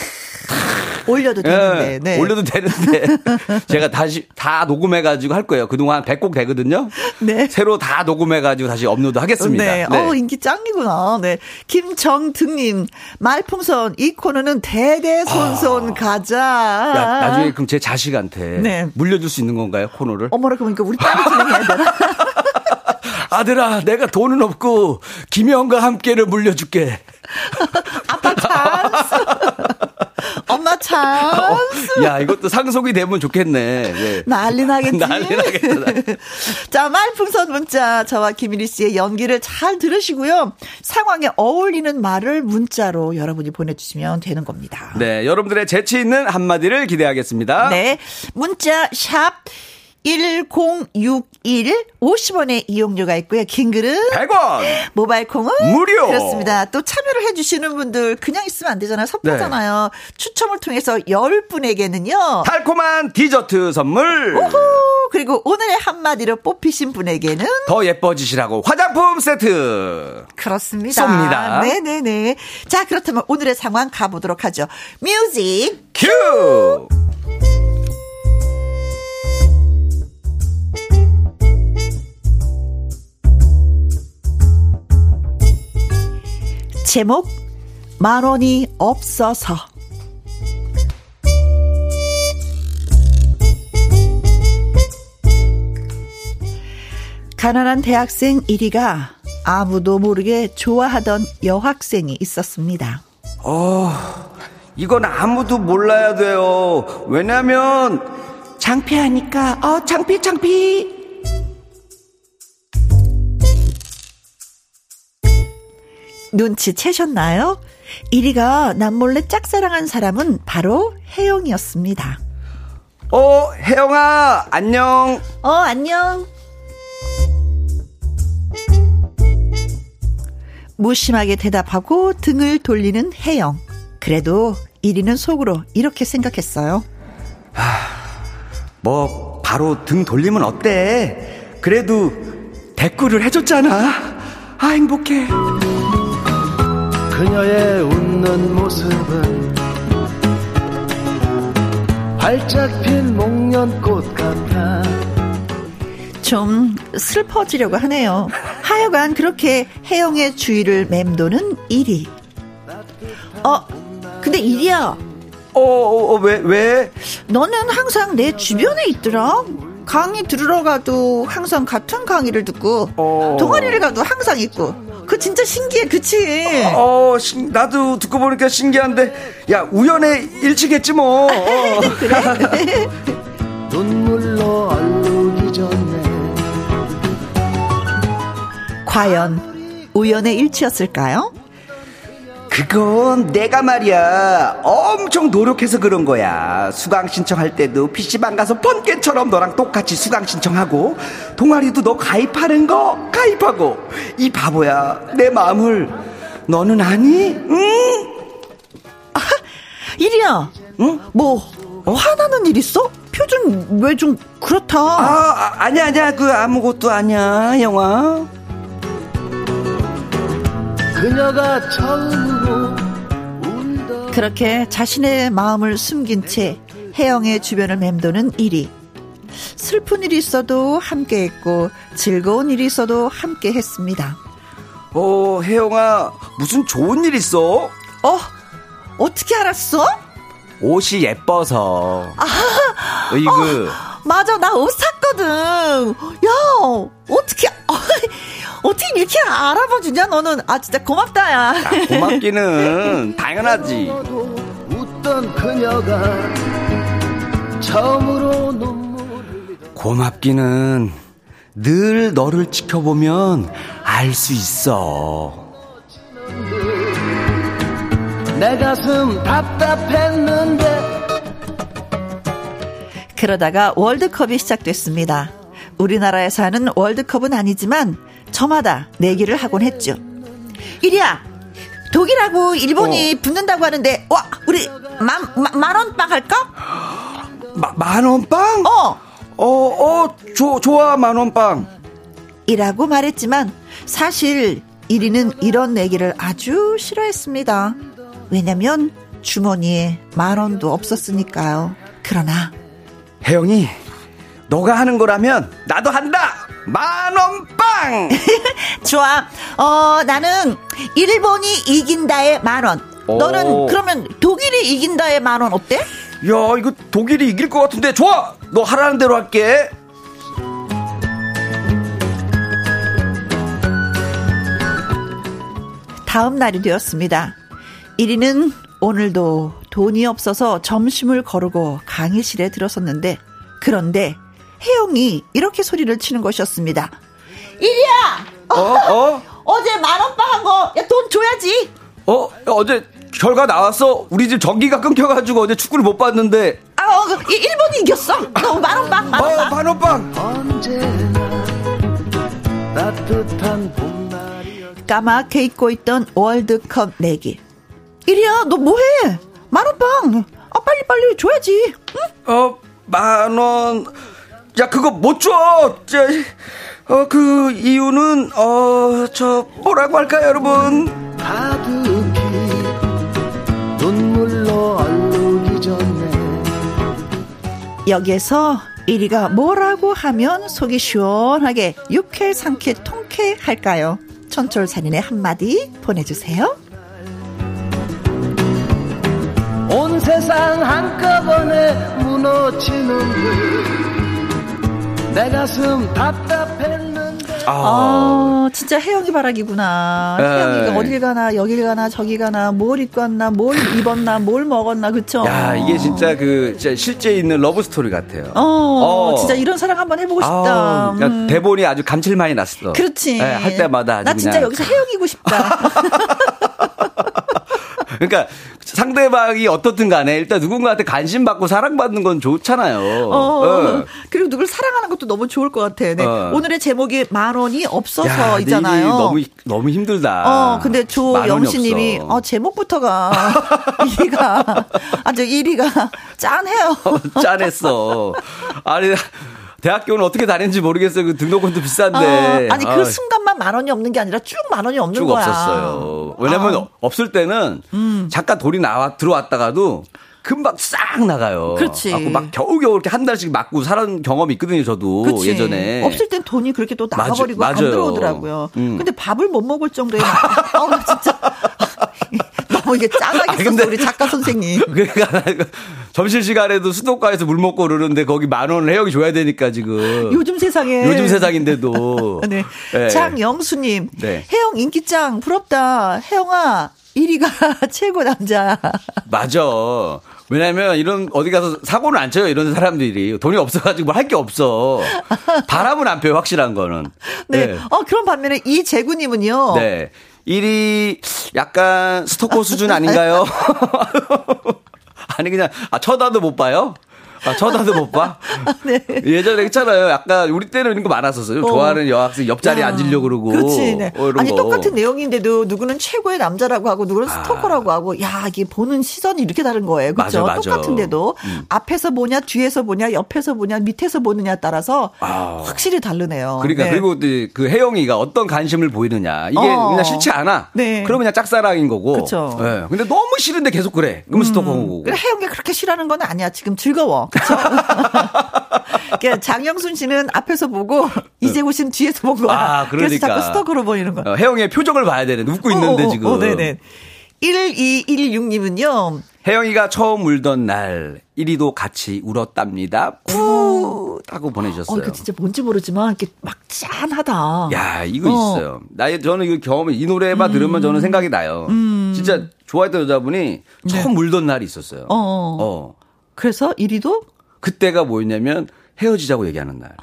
올려도 예, 되는데. 네. 올려도 되는데 제가 다시 다 녹음해가지고 할 거예요. 그동안 100곡 되거든요. 네. 새로 다 녹음해가지고 다시 업로드 하겠습니다. 네. 어, 인기 짱이구나. 네. 김정등님, 말풍선, 이 코너는 대대손손 가자. 아. 야, 나중에 그럼 제 자식한테 네. 물려줄 수 있는 건가요 코너를? 어머나, 그러니까 우리 딸이 진행해야 되나? 아들아, 내가 돈은 없고 김영과 함께를 물려줄게. 찬스. 엄마 찬스. 야, 이것도 상속이 되면 좋겠네. 예. 난리 나겠지. 난리 나겠다. 자, 말풍선 문자. 저와 김일희 씨의 연기를 잘 들으시고요. 상황에 어울리는 말을 문자로 여러분이 보내주시면 되는 겁니다. 네, 여러분들의 재치 있는 한마디를 기대하겠습니다. 네. 문자 샵 1061 50원의 이용료가 있고요. 긴 글은 100원! 모바일 콩은 무료! 그렇습니다. 또 참여를 해 주시는 분들 그냥 있으면 안 되잖아요. 섭하잖아요. 네. 추첨을 통해서 10분에게는요. 달콤한 디저트 선물! 오, 그리고 오늘의 한마디로 뽑히신 분에게는 더 예뻐지시라고 화장품 세트! 그렇습니다. 쏩니다. 네 네 네. 자, 그렇다면 오늘의 상황 가 보도록 하죠. 뮤직 큐! 제목 만 원이 없어서 가난한 대학생 1위가 아무도 모르게 좋아하던 여학생이 있었습니다. 어, 이건 아무도 몰라야 돼요. 왜냐면, 창피하니까, 어, 창피, 창피! 눈치채셨나요? 1위가 남몰래 짝사랑한 사람은 바로 혜영이었습니다. 어, 혜영아, 안녕. 어, 안녕. 무심하게 대답하고 등을 돌리는 혜영. 그래도 1위는 속으로 이렇게 생각했어요. 뭐, 바로 등 돌리면 어때? 그래도 댓글을 해줬잖아. 아, 행복해. 그녀의 웃는 모습은 활짝 핀 목련꽃 같아. 좀 슬퍼지려고 하네요. 하여간 그렇게 혜영의 주위를 맴도는 일이. 어, 근데 일이야. 어, 어, 어, 왜, 왜? 너는 항상 내 주변에 있더라. 강의 들으러 가도 항상 같은 강의를 듣고, 어. 동아리를 가도 항상 있고. 그 진짜 신기해, 그치? 어, 신, 나도 듣고 보니까 신기한데, 야, 우연의 일치겠지 뭐. 그래? 눈물로 얼룩이 졌네. 과연 우연의 일치였을까요? 그건 내가 말이야 엄청 노력해서 그런 거야 수강 신청할 때도 PC방 가서 번개처럼 너랑 똑같이 수강 신청하고 동아리도 너 가입하는 거 가입하고 이 바보야 내 마음을 너는 아니? 응? 아, 이리야 응? 뭐 화나는 일 있어? 표정 왜 좀 그렇다 아, 아 아니야 아니야 그 아무것도 아니야 영화 그녀가 처음으로 그렇게 자신의 마음을 숨긴 채 혜영의 주변을 맴도는 일이 슬픈 일이 있어도 함께 했고 즐거운 일이 있어도 함께 했습니다. 어, 혜영아, 무슨 좋은 일 있어? 어, 어떻게 알았어? 옷이 예뻐서. 아, 이거. 어, 맞아, 나 옷 샀거든. 야, 어떻게, 어떻게 이렇게 알아봐 주냐 너는? 아 진짜 고맙다 야, 야 고맙기는 당연하지. 웃던 그녀가 처음으로 눈물을 고맙기는 늘 너를 지켜보면 알 수 있어. 내 가슴 답답했는데 그러다가 월드컵이 시작됐습니다. 우리나라에서 하는 월드컵은 아니지만 저마다 내기를 하곤 했죠. 이리야, 독일하고 일본이 어. 붙는다고 하는데, 와, 우리 만, 만, 만 원빵 할까? 마, 만원빵? 어. 어, 어, 조, 좋아, 만원빵. 이라고 말했지만, 사실 1위는 이런 내기를 아주 싫어했습니다. 왜냐면 주머니에 만원도 없었으니까요. 그러나, 혜영이, 너가 하는 거라면 나도 한다! 만원빵! 좋아. 어, 나는 일본이 이긴다의 만원. 너는 그러면 독일이 이긴다의 만원 어때? 야, 이거 독일이 이길 것 같은데 좋아! 너 하라는 대로 할게. 다음 날이 되었습니다. 1위는 오늘도 돈이 없어서 점심을 거르고 강의실에 들어섰는데 그런데 혜영이 이렇게 소리를 치는 것이었습니다. 이리야! 어? 어? 어제 만원빵 한 거, 야, 돈 줘야지! 어? 어제 결과 나왔어? 우리 집 전기가 끊겨가지고 어제 축구를 못 봤는데. 아, 어, 그, 일본이 이겼어. 너 만원빵, 만원빵. 어, 만원빵. 까맣게 잊고 있던 월드컵 내기. 이리야, 너 뭐해? 만원빵. 아, 빨리빨리 줘야지. 응? 어, 만원. 야, 그거 못 줘! 어, 그 이유는, 어, 저, 뭐라고 할까 요, 여러분? 가득히 눈물로 얼룩이 졌네. 여기에서 1위가 뭐라고 하면 속이 시원하게 육회, 상쾌, 통쾌 할까요? 천철살인의 한마디 보내주세요. 온 세상 한꺼번에 무너지는 듯 내 가슴 답답했는데. 아, 아 진짜 혜영이 바라기구나. 네. 혜영이가 어딜 가나, 여길 가나, 저기 가나, 뭘 입고 왔나, 뭘 입었나, 뭘 먹었나, 그쵸? 야, 이게 진짜 그, 진짜 실제 있는 러브 스토리 같아요. 어, 어, 진짜 이런 사랑 한번 해보고 싶다. 아, 음. 대본이 아주 감칠맛이 났어. 그렇지. 네, 할 때마다. 나 진짜 여기서 혜영이고 싶다. 그러니까 상대방이 어떻든 간에 일단 누군가한테 관심 받고 사랑받는 건 좋잖아요. 어, 네. 그리고 누굴 사랑하는 것도 너무 좋을 것 같아. 네. 어. 오늘의 제목이 만 원이 없어서이잖아요. 너무 너무 힘들다. 어, 근데 조영신님이 어, 제목부터가 1위가 아주 1위가 짠해요. 짠했어. 아니 대학교는 어떻게 다녔는지 모르겠어요. 그 등록금도 비싼데. 아, 아니 그 아, 순간만 만 원이 없는 게 아니라 쭉 만 원이 없는 쭉 거야. 없었어요. 왜냐면 아. 없을 때는 음. 잠깐 돌이 나와 들어왔다가도 금방 싹 나가요. 그렇지. 막 겨우겨우 이렇게 한 달씩 맞고 살은 경험이 있거든요, 저도 그치. 예전에. 없을 땐 돈이 그렇게 또 나가버리고 맞아, 안 들어오더라고요. 음. 근데 밥을 못 먹을 정도의 아우 진짜 너무 이게 짠하게 썼어 우리 작가 선생님. 그러니까 점심 시간에도 수도가에서 물 먹고 그러는데 거기 만 원을 해영이 줘야 되니까 지금. 요즘 세상에. 요즘 세상인데도. 네. 네. 장영수님. 네. 혜영 인기짱 부럽다. 혜영아 1위가 최고 남자. 맞아. 왜냐면 이런 어디 가서 사고는 안 쳐요 이런 사람들이 돈이 없어가지고 뭐 할 게 없어 바람은 안 펴요 확실한 거는 네. 네. 어 그런 반면에 이 재구님은요 네 1위 약간 스토커 수준 아닌가요? 아니 그냥 아 쳐다도 못 봐요 아, 쳐다도 못 봐? 네. 예전에 있잖아요. 약간 우리 때는 이런 거 많았었어요. 어. 좋아하는 여학생 옆자리에 야. 앉으려고 그러고. 그렇지. 네. 어, 아니, 거. 똑같은 내용인데도 누구는 최고의 남자라고 하고 누구는 아. 스토커라고 하고 야, 이게 보는 시선이 이렇게 다른 거예요. 그렇죠? 똑같은데도 음. 앞에서 보냐, 뒤에서 보냐, 옆에서 보냐, 밑에서 보느냐 따라서 아. 확실히 다르네요. 그러니까 네. 그리고 그 혜영이가 어떤 관심을 보이느냐. 이게 어. 그냥 싫지 않아. 네. 그러면 그냥 짝사랑인 거고. 그렇죠. 네. 근데 너무 싫은데 계속 그래. 그러면 음. 스토커고. 혜영이가 그렇게 싫어하는 건 아니야. 지금 즐거워. 그렇죠? 그러니까 장영순 씨는 앞에서 보고 이재호 씨는 뒤에서 본 거야. 아, 그러니까. 그래서 자꾸 스토커로 보이는 거야. 어, 혜영의 표정을 봐야 되네. 웃고 있는데 어, 어, 지금. 어, 네네. 1216님은요. 혜영이가 처음 울던 날 1위도 같이 울었답니다. 푸 하고 보내주셨어요. 어, 그 진짜 뭔지 모르지만 이렇게 막 짠하다. 야 이거 어. 있어요. 나의 저는 이거 경험이 이 노래만 음. 들으면 저는 생각이 나요. 음. 진짜 좋아했던 여자분이 처음 네. 울던 날이 있었어요. 어. 어. 그래서 1위도 그때가 뭐였냐면 헤어지자고 얘기하는 날.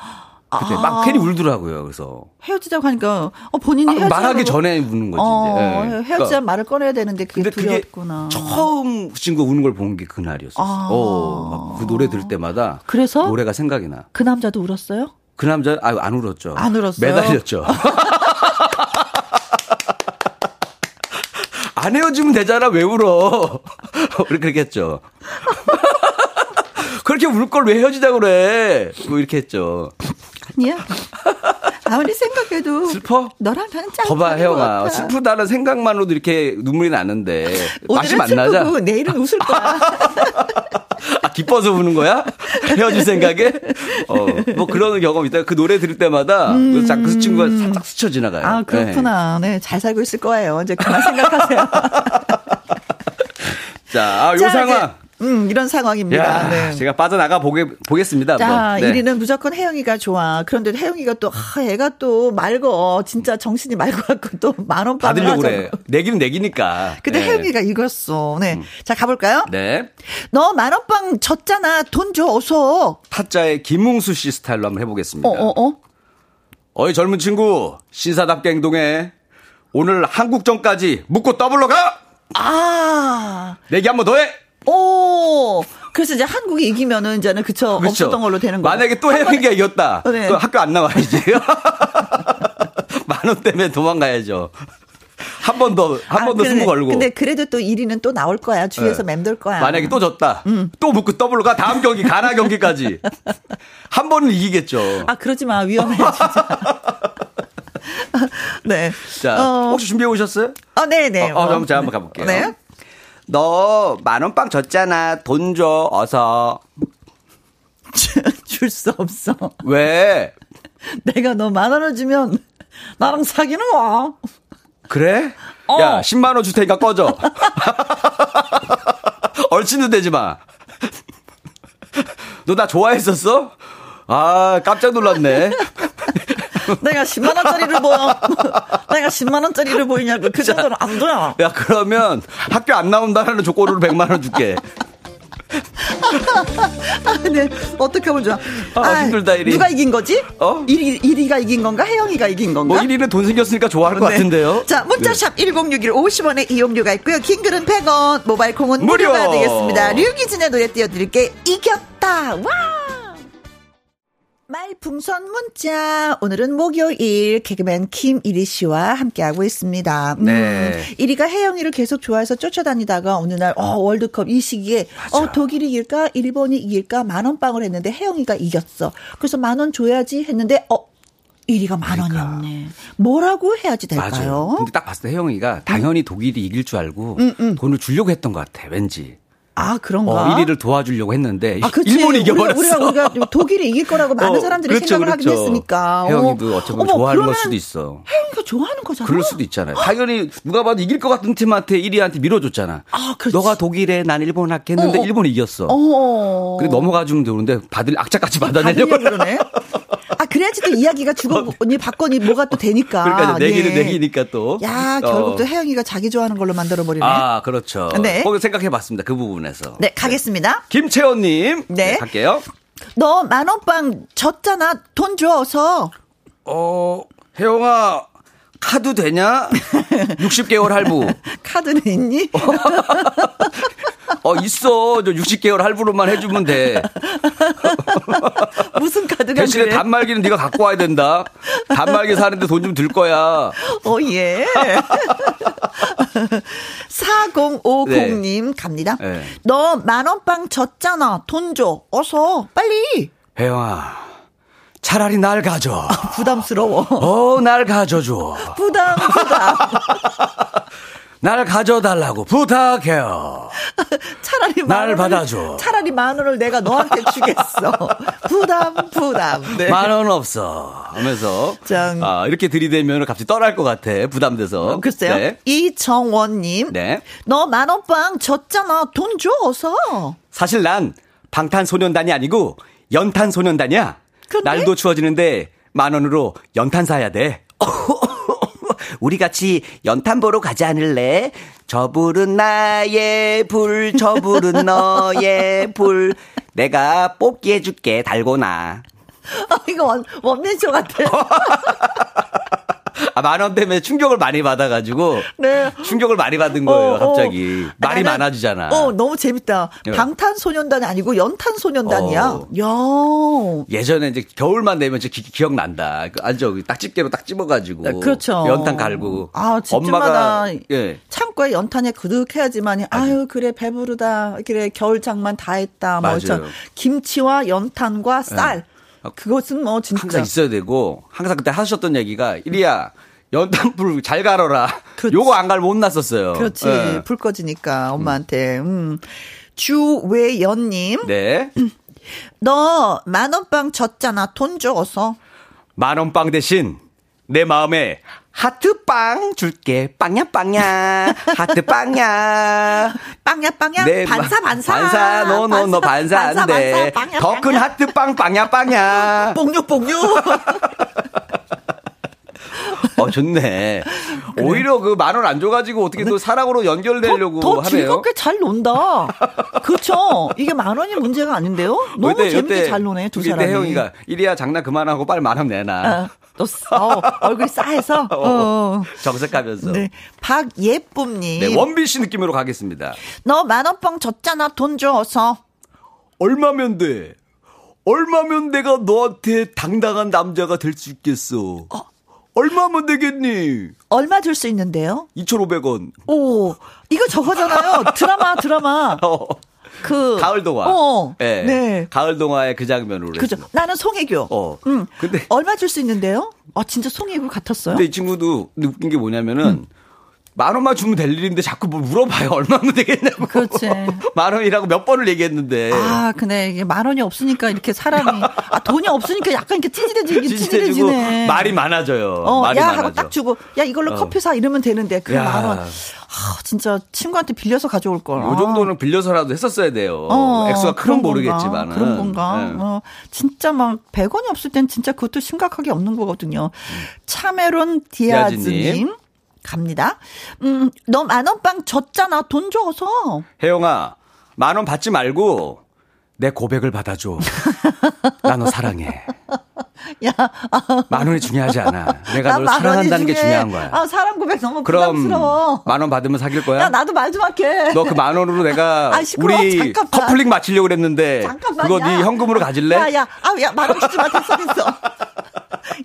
그때 아. 막 괜히 울더라고요. 그래서 헤어지자고 하니까 어 본인이 아, 말하기 전에 우는 거지. 어. 네. 헤어지자 그러니까. 말을 꺼내야 되는데 그게. 그게 처음 그 친구 우는 걸 본 게 그날이었어. 아. 어, 그 노래 들을 때마다 그래서 노래가 생각이 나. 그 남자도 울었어요? 그 남자 아, 안 울었죠. 안 울었어요. 매달렸죠. 안 헤어지면 되잖아. 왜 울어? 우리 그렇게 했죠. 그렇게 울 걸 왜 헤어지자고 그래. 뭐 이렇게 했죠. 아니야. 아무리 생각해도 슬퍼? 너랑 나는 짱. 거봐 혜영아 슬프다는 생각만으로도 이렇게 눈물이 나는데 맛이 만나자. 내일은 웃을 거야. 아 기뻐서 우는 거야? 헤어질 생각에? 어뭐 그런 경험 있다. 그 노래 들을 때마다 음. 그 친구가 살짝 스쳐 지나가요. 아 그렇구나. 네. 네. 잘 살고 있을 거예요. 이제 그만 생각하세요. 자, 아, 요 자, 상황. 음, 이런 상황입니다. 야, 네. 제가 빠져나가 보게, 보겠습니다. 자, 네. 1위는 무조건 혜영이가 좋아. 그런데 혜영이가 또, 아, 애가 또 맑어. 진짜 정신이 맑아갖고 또 만원 받으려고 그래. 내기는 내기니까. 근데 네. 혜영이가 이겼어. 네. 음. 자, 가볼까요? 네. 너 만원빵 졌잖아. 돈 줘, 어서. 타짜의 김응수 씨 스타일로 한번 해보겠습니다. 어, 어, 어? 어이, 젊은 친구. 신사답게 행동해. 오늘 한국전까지 묻고 더블로 가! 아. 내기 한번 더 해! 오. 그래서 이제 한국이 이기면은 이제는 그쵸 그렇죠. 없었던 걸로 되는 거예요. 만약에 또 혜영이가 이겼다. 네. 그 학교 안 나와야지. 만원 때문에 도망가야죠. 한 번 더, 한 번더 아, 승부 걸고. 근데 그래도 또 1위는 또 나올 거야. 주위에서 네. 맴돌 거야. 만약에 또 졌다. 음. 또 묻고 더블로 가. 다음 경기, 가나 경기까지. 한 번은 이기겠죠. 아, 그러지 마. 위험해, 진짜. 네. 자, 어. 혹시 준비해 오셨어요? 어, 네네. 어, 어, 그럼 제가 한번 가볼게요. 네. 너 만원빵 졌잖아. 돈 줘, 어서. 줄 수 없어. 왜? 내가 너 만 원을 주면 나랑 사귀는 거야. 그래? 어. 야, 10만 원 줄 테니까 꺼져. 얼씬도 되지 마. 너 나 좋아했었어? 아, 깜짝 놀랐네. 내가 10만 원짜리를 보여. 내가 10만 원짜리를 보이냐고. 그 정도는 안 돼요. 야, 그러면 학교 안 나온다는 조건으로 100만 원 줄게. 아, 네. 어떻게 하면 좋아? 아, 아, 힘들다, 1위. 누가 이긴 거지? 어? 1위, 1위가 이긴 건가? 혜영이가 이긴 건가? 뭐 1위는 돈 생겼으니까 좋아할 네. 것 같은데요? 자, 문자샵 네. 1061 50원의 이용료가 있고요. 킹글은 100원, 모바일 콩은 무료. 무료가 되겠습니다. 류기진의 노래 띄워드릴게. 이겼다. 와! 말풍선 문자. 오늘은 목요일 개그맨 김일희 씨와 함께하고 있습니다. 음, 네. 일희가 혜영이를 계속 좋아해서 쫓아다니다가 어느 날, 어, 월드컵 이 시기에, 어, 독일이 이길까? 일본이 이길까? 만원빵을 했는데 혜영이가 이겼어. 그래서 만 원 줘야지 했는데, 어, 1위가 만 원이었네. 뭐라고 해야지 될까요? 그러니까. 맞아요. 근데 딱 봤을 때 혜영이가 당연히 독일이 이길 줄 알고 돈을 주려고 했던 것 같아. 왠지. 아, 그런가? 어, 1위를 도와주려고 했는데 아, 그치. 일본이 이겨버렸어. 우리가, 우리가, 우리가 독일이 이길 거라고 많은 어, 사람들이 그렇죠, 생각을 그렇죠. 하긴 했으니까. 혜영이도 어. 어쩌면 어머, 좋아하는 걸 수도 있어. 혜영이가 좋아하는 거잖아. 그럴 수도 있잖아요. 당연히 누가 봐도 이길 것 같은 팀한테 1위한테 밀어줬잖아. 아, 그렇지. 너가 독일에 난 일본 할게 했는데 어, 어. 일본이 이겼어. 어. 그래 넘어가 주면 되는데 받을 악착같이 받아내려고 그러네. 아, 그래야지 또 이야기가 주거니 받거니 뭐가 또 되니까. 그러니까 내기는 네. 내기니까 또. 야, 어. 결국 또 혜영이가 자기 좋아하는 걸로 만들어 버리네. 아, 그렇죠. 네. 거기 생각해봤습니다. 그 부분에서. 네, 가겠습니다. 김채원님. 네. 할게요. 너 만원빵 졌잖아. 돈 줘서. 어, 혜영아, 카드 되냐? 60개월 할부. 카드는 있니? 어, 있어. 저 60개월 할부로만 해주면 돼. 무슨 카드가 대신에 그래? 단말기는 네가 갖고 와야 된다. 단말기 사는데 돈 좀 들 거야. 어, 예. 4050님 갑니다. 네. 너 만원빵 졌잖아. 돈 줘. 어서. 빨리. 혜영아, 차라리 날 가져. 부담스러워. 어, 날 가져줘. 부담, 부담. 날 가져달라고 부탁해요. 차라리 만날 원을- 받아줘. 차라리 만 원을 내가 너한테 주겠어. 부담, 부담. 네. 만원 없어. 하면서 짱. 아, 이렇게 들이대면 갑자기 떠날 것 같아. 부담돼서. 어, 글쎄요. 네. 이정원님. 네. 너 만원빵 졌잖아. 돈 줘, 어서. 사실 난 방탄소년단이 아니고 연탄소년단이야. 근데? 날도 추워지는데 만 원으로 연탄 사야 돼. 우리 같이 연탄 보러 가지 않을래? 저 불은 나의 불, 저 불은 너의 불. 내가 뽑기 해줄게, 달고나. 아, 이거 원, 원맨쇼 같아. 아, 만원 때문에 충격을 많이 받아가지고. 네. 충격을 많이 받은 거예요, 어, 어. 갑자기. 말이 나는- 많아지잖아. 어, 너무 재밌다. 예. 방탄소년단이 아니고 연탄소년단이야. 어. 야 예전에 이제 겨울만 되면 기, 억난다 그 알죠? 딱집게로 딱 집어가지고. 네, 그렇죠. 연탄 갈고. 아, 집집마다 엄마가, 예. 창고에 연탄에 그득해야지만 아유 그래 배부르다 그래 겨울 장만 다 했다 뭐 맞아요. 저 김치와 연탄과 쌀 그것은 뭐 진짜 항상 있어야 되고, 항상 그때 하셨던 얘기가, 이리야, 연탄불 잘 갈아라. 요거 안 갈면 혼났었어요. 그렇지 예. 불 꺼지니까 엄마한테 음. 주외연 님 네. 너 만원빵 졌잖아 돈 줘 어서 만원빵 대신, 내 마음에 하트빵 줄게. 빵야, 빵야. 하트빵야. 빵야 빵야 네, 반사 마- 반사 반사, no, no, 너 반사 안 돼. 더 큰. 하트빵, 빵야, 빵야. 뽕유 뽕유 어, 좋네. 오히려 그 만 원 안 줘가지고 어떻게 또 사랑으로 연결되려고 더, 더 하네요. 즐겁게 잘 논다. 그쵸? 이게 만 원이 문제가 아닌데요? 너무 요때- 재밌게 요때 잘 노네, 두 사람이. 혜영이가 이리야 장난 그만하고 빨리 만원 내놔. 어, 또, 싸- 어, 얼굴이 싸해서. 어. 정색하면서. 네. 박예쁨님. 네, 원빈 씨 느낌으로 가겠습니다. 너 만원빵 줬잖아, 돈 줘서. 얼마면 돼? 얼마면 내가 너한테 당당한 남자가 될 수 있겠어? 얼마면 되겠니? 얼마 줄 수 있는데요? 2,500원. 오, 이거 저거잖아요. 드라마, 드라마. 어, 그. 가을 동화. 어. 네. 네. 가을 동화의 그 장면으로. 그죠. 했습니다. 나는 송혜교. 어. 음. 근데- 얼마 줄 수 있는데요? 아, 진짜 송혜교 같았어요? 근데 이 친구도 웃긴 게 뭐냐면은 음. 만 원만 주면 될 일인데 자꾸 뭘 물어봐요. 얼마면 되겠냐고. 그렇지. 만 원이라고 몇 번을 얘기했는데. 아, 근데 이게 만 원이 없으니까 이렇게 사람이 아 돈이 없으니까 약간 이렇게 찌질해지긴 찌질해지네. 말이 많아져요. 어, 말이 야 많아져. 하고 딱 주고 야 이걸로 어. 커피 사 이러면 되는데 그 야. 만 원. 아, 진짜 친구한테 빌려서 가져올 걸. 요 정도는 빌려서라도 했었어야 돼요. 어, 액수가 그런? 모르겠지만. 그런 건가? 네. 어, 진짜 막 100원이 없을 땐 진짜 그것도 심각하게 없는 거거든요. 차메론 디아즈님. 디아즈님. 갑니다. 음, 너 만원빵 줬잖아. 돈 줘서. 혜영아, 만 원 받지 말고 내 고백을 받아줘. 나 너 사랑해. 야, 아. 만 원이 중요하지 않아. 내가 널 사랑한다는 게 중요한 거야. 아, 사랑 고백 너무 그럼 부담스러워. 만원 받으면 사귈 거야? 야, 나도 말 좀 할게. 너 그 만 원으로 내가 아, 시끄러워. 우리 잠깐만. 커플링 마치려고 그랬는데 잠깐만. 그거 야. 네 현금으로 가질래? 야, 야, 아, 야, 만 원 주지 마. 됐어, 됐어.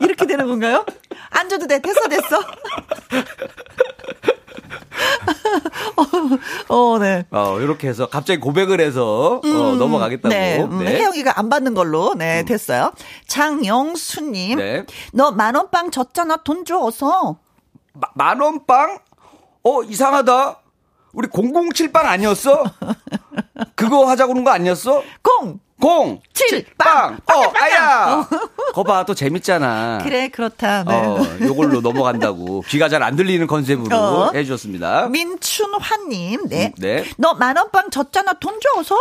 이렇게 되는 건가요? 안 줘도 돼. 됐어, 됐어. 어, 어, 네. 어, 이렇게 해서 갑자기 고백을 해서 어, 넘어가겠다고. 네, 음, 혜영이가 안 받는 걸로 네 됐어요. 장영수님, 네. 너 만원빵 줬잖아 돈 줘서 마- 만원빵? 어, 이상하다. 우리 007빵 아니었어? 그거 하자고 그런 거 아니었어? 공 공! 칠, 빵! 빵! 어! 아야! 거 봐, 또 재밌잖아. 그래 그렇다. 네. 어, 요걸로 넘어간다고. 귀가 잘 안 들리는 컨셉으로 어. 해주셨습니다. 민춘화님, 네. 음, 네. 너 만원빵 줬잖아 돈 줘서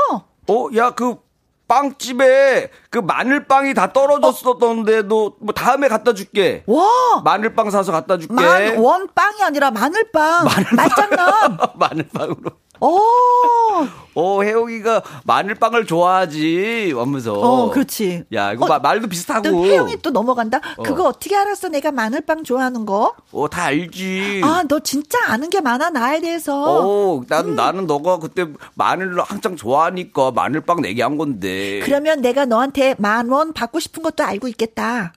어, 야, 그, 빵집에 그 마늘빵이 다 떨어졌었던데도 뭐 다음에 갖다 줄게. 와 마늘빵 사서 갖다 줄게. 만 원 빵이 아니라 마늘빵 말장난. 마늘빵으로. 오, 어, 혜영이가 마늘빵을 좋아하지. 하면서. 어 그렇지. 야, 이거 어, 마- 말도 비슷하고. 또 혜영이 또 넘어간다. 그거 어떻게 알았어? 내가 마늘빵 좋아하는 거? 어, 다 알지. 아, 너 진짜 아는 게 많아 나에 대해서. 어, 난, 나는 너가 그때 마늘을 한창 좋아하니까 마늘빵 내게 한 건데. 그러면 내가 너한테 만 원 받고 싶은 것도 알고 있겠다.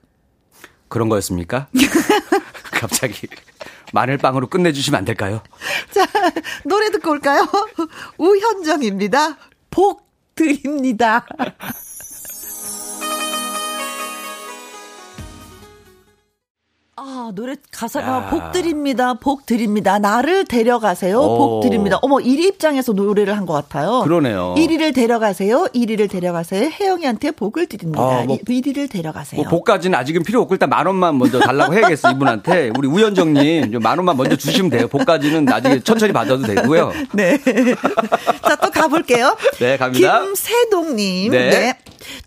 그런 거였습니까? 갑자기 마늘빵으로 끝내주시면 안 될까요? 자, 노래 듣고 올까요? 우현정입니다. 복 드립니다. 아, 노래 가사가 야. 복 드립니다. 복 드립니다. 나를 데려가세요. 오. 복 드립니다. 어머, 1위 입장에서 노래를 한 것 같아요. 그러네요. 1위를 데려가세요. 1위를 데려가세요. 혜영이한테 복을 드립니다. 아, 뭐- 1위를 데려가세요. 뭐 복까지는 아직은 필요 없고 일단 만 원만 먼저 달라고 해야겠어 이분한테 우리 우현정님 좀만 원만 먼저 주시면 돼요 복까지는 나중에 천천히 받아도 되고요 네. 자, 또 가볼게요. 네, 갑니다. 김세동 님. 네. 네.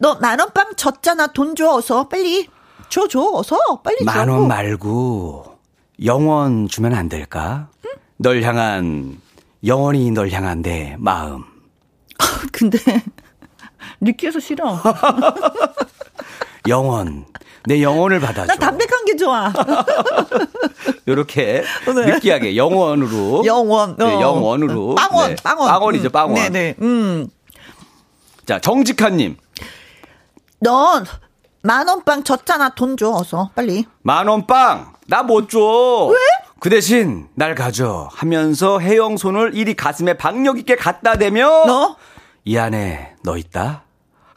너 만원빵 줬잖아. 돈 줘, 어서. 빨리. 줘, 줘, 어서. 빨리 줘. 만원 말고 영원 주면 안 될까? 널 향한 영원히 널 향한 내 마음 근데, 느끼해서 싫어. 영원 내 영혼을 받아줘 나 담백한 게 좋아. 이렇게 네. 느끼하게 영원으로 영원. 네, 어. 영원으로 빵원, 네. 빵원. 빵원이죠 음, 빵원 네네. 음. 자 정직한님 넌 만원빵 줬잖아. 돈 줘, 어서. 빨리. 만원빵 나 못 줘. 왜? 그 대신 날 가져 하면서 혜영 손을 이리 가슴에 박력 있게 갖다 대며 너? 이 안에 너 있다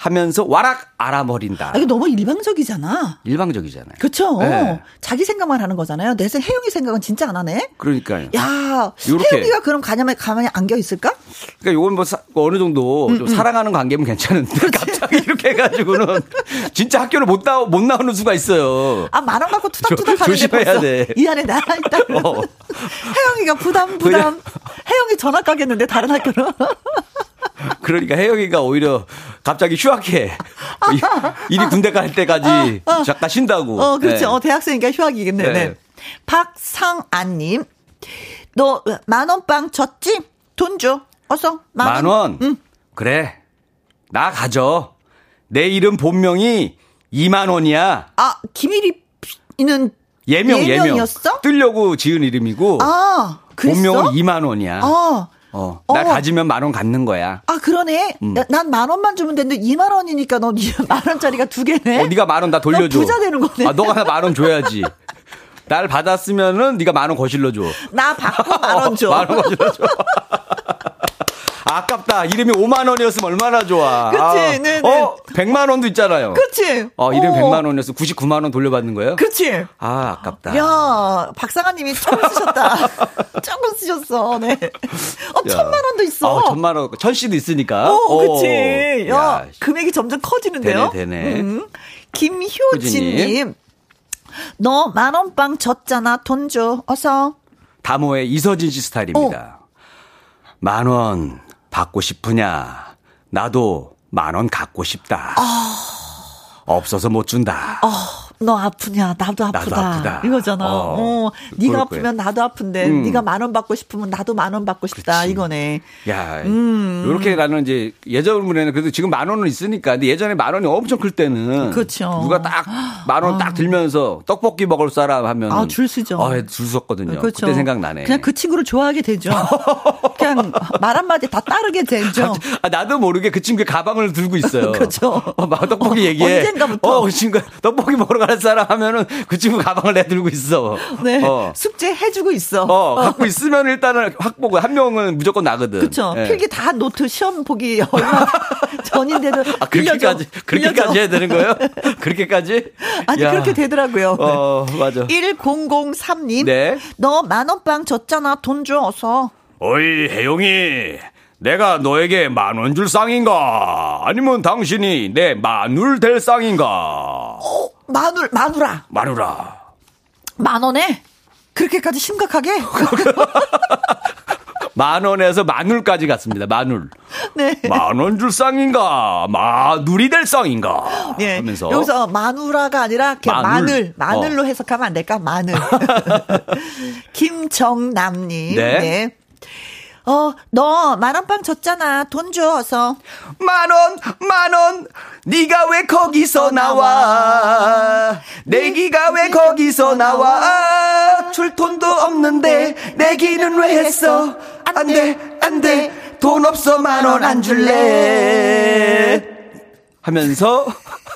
하면서 와락 알아버린다. 아, 이거 너무 일방적이잖아. 일방적이잖아요. 그쵸? 네. 자기 생각만 하는 거잖아요. 내 생, 혜영이 생각은 진짜 안 하네? 그러니까요. 야, 요렇게. 혜영이가 그럼 가냐면 가만히 안겨 있을까? 그러니까 요건 뭐 사- 어느 정도 음, 좀 사랑하는 관계면 괜찮은데 갑자기 이렇게 해가지고는 진짜 학교를 못, 나, 못 나오는 수가 있어요. 아, 만원 갖고 투닥투닥 조- 하는데 조심해야 벌써 돼. 이 안에 나 있다. 어. 혜영이가 부담 부담. 혜영이 전학 가겠는데 다른 학교로. 그러니까 혜영이가 오히려 갑자기 휴학해. 이- 이리 군대 갈 때까지 잠깐 쉰다고. 어, 그렇지. 네. 어, 대학생이니까 휴학이겠네. 네. 네. 박상안님, 너 만 원빵 졌지? 돈 줘. 어서 만 원. 만 원? 응. 그래. 나 가져. 내 이름 본명이 2만 원이야. 아, 김일이는 예명, 예명. 예명이었어? 뜨려고 지은 이름이고. 아, 그랬어? 본명은 2만 원이야. 어. 어. 날 어. 가지면 만 원 갖는 거야. 아, 그러네. 음. 넌 만 원만 주면 되는데 2만 원이니까 넌 만 원짜리가 두 개네. 어, 네가 만 원 나 돌려줘. 너 부자 되는 거네. 아, 너가 나 만 원 줘야지. 날 받았으면은 네가 만 원 거슬러 줘. 나 받고 만 원 줘. 만 원 거슬러 줘. 아깝다. 이름이 5만 원이었으면 얼마나 좋아. 그치, 아, 네네. 어, 100만 원도 있잖아요. 그치? 어, 이름 어. 100만 원이었어. 99만 원 돌려받는 거예요? 그치? 아, 아깝다. 야, 박상아님이 조금 쓰셨다. 조금 쓰셨어, 네. 어, 야. 천만 원도 있어. 어, 천만 원. 천 씨도 있으니까. 어, 어, 그치. 야, 야, 금액이 점점 커지는데요. 되네, 되네. 음. 김효진님. 효진 님. 너 만원빵 줬잖아. 돈 줘. 어서. 다모의 이서진 씨 스타일입니다. 만원 받고 싶으냐? 나도 만 원 갖고 싶다. 없어서 못 준다. 너 아프냐? 나도 아프다. 나도 아프다. 이거잖아. 어, 어, 네가 아프면 나도 아픈데 음. 네가 만 원 받고 싶으면 나도 만 원 받고 싶다. 그치. 이거네. 야, 음. 요렇게 나는 이제 예전에는 그래도 지금 만 원은 있으니까 근데 예전에 만 원이 엄청 클 때는 그렇죠. 누가 딱 만 원 딱 들면서 떡볶이 먹을 사람 하면 아, 줄 서죠. 아, 줄 섰거든요. 그렇죠. 그때 생각나네. 그냥 그 친구를 좋아하게 되죠. 그냥 말 한마디 다 따르게 되죠. 아, 나도 모르게 그 친구의 가방을 들고 있어요. 그렇죠. 어, 막 떡볶이 어, 얘기해. 언젠가부터. 어, 그 친구 떡볶이 먹으러 가는 사람 하면은 그 친구 가방을 내 들고 있어. 네. 어. 숙제 해주고 있어. 어, 갖고 있으면 일단은 확보고 한 명은 무조건 나거든. 그쵸. 예. 필기 다 노트 시험 보기 얼마 전인데도. 아. 그렇게까지, 그렇게까지 빌려줘. 해야 되는 거예요? 그렇게까지? 아니, 야. 그렇게 되더라고요. 어, 맞아. 1003님. 네. 너 만원빵 줬잖아. 돈 줘, 어서. 어이, 혜영이. 내가 너에게 만 원 줄 쌍인가? 아니면 당신이 내 마눌 될 쌍인가? 어, 마눌, 마누라. 마누라. 만 원에? 그렇게까지 심각하게? 만 원에서 마눌까지 갔습니다. 마눌. 네. 만원 줄 쌍인가? 마눌이 될 쌍인가? 예. 하면서. 여기서 마누라가 아니라 마눌. 마늘, 마늘로 해석하면 안 될까? 마늘. 김정남님. 네. 어, 너 만원빵 줬잖아. 돈 줘, 어서. 만 원, 만 원. 네가 왜 거기서 나와? 내기가 왜 거기서 나와? 줄 돈도 없는데 내기는 왜 했어? 안 돼, 안 돼. 돈 없어 만 원 안 줄래. 하면서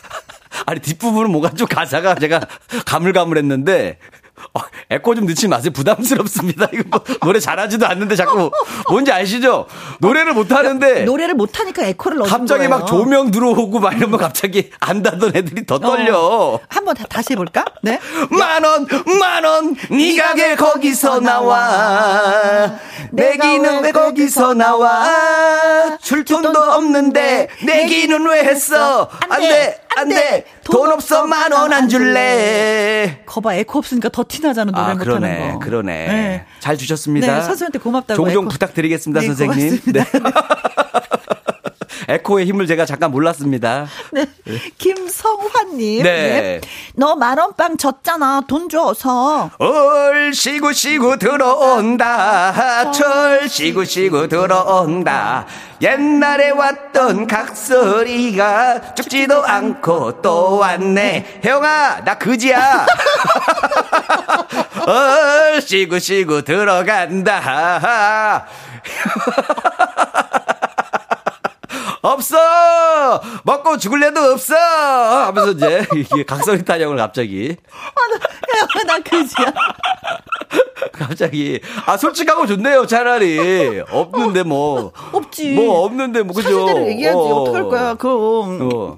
아니 뒷부분은 뭔가 좀 가사가 제가 가물가물했는데 어, 에코 좀 넣지 마세요. 부담스럽습니다. 이거 뭐 노래 잘하지도 않는데 자꾸 뭔지 아시죠? 노래를 못 하는데 노래를 못 하니까 에코를 넣은 갑자기 거예요. 막 조명 들어오고 막 이러면 갑자기 안다던 애들이 더 떨려. 어. 한번 다, 다시 해볼까? 네. 만 원, 만 원, 네가 왜 거기서 나와? 내기는 왜 거기서 나와? 줄 돈도 없는데 내기는 왜 했어? 안 돼, 안 돼. 돈 없어 만 원 안 줄래. 거봐, 에코 없으니까 더 티나잖아, 노래 아, 못하는 그러네, 거. 그러네. 네. 잘 주셨습니다. 네, 선생님한테 고맙다고. 종종 에코. 부탁드리겠습니다, 네, 선생님. 고맙습니다. 네. 에코의 힘을 제가 잠깐 몰랐습니다. 네. 김성환님. 네. 너 만원빵 줬잖아. 돈 줘, 어서. 얼 시구 시구 들어온다 철 시구 시구 들어온다 옛날에 왔던 각설이가 죽지도 않고 또 왔네 혜영아 나 그지야 얼 시구 시구 들어간다 없어 먹고 죽을래도 없어 하면서 이제 이게 각설이 타령을 갑자기 아, 나, 나 그지야. 갑자기 아 솔직하고 좋네요 차라리 없는데 뭐 없지. 뭐 없는데 뭐 그죠 사실대로 얘기하지. 어. 떡할 거야, 그럼. 어.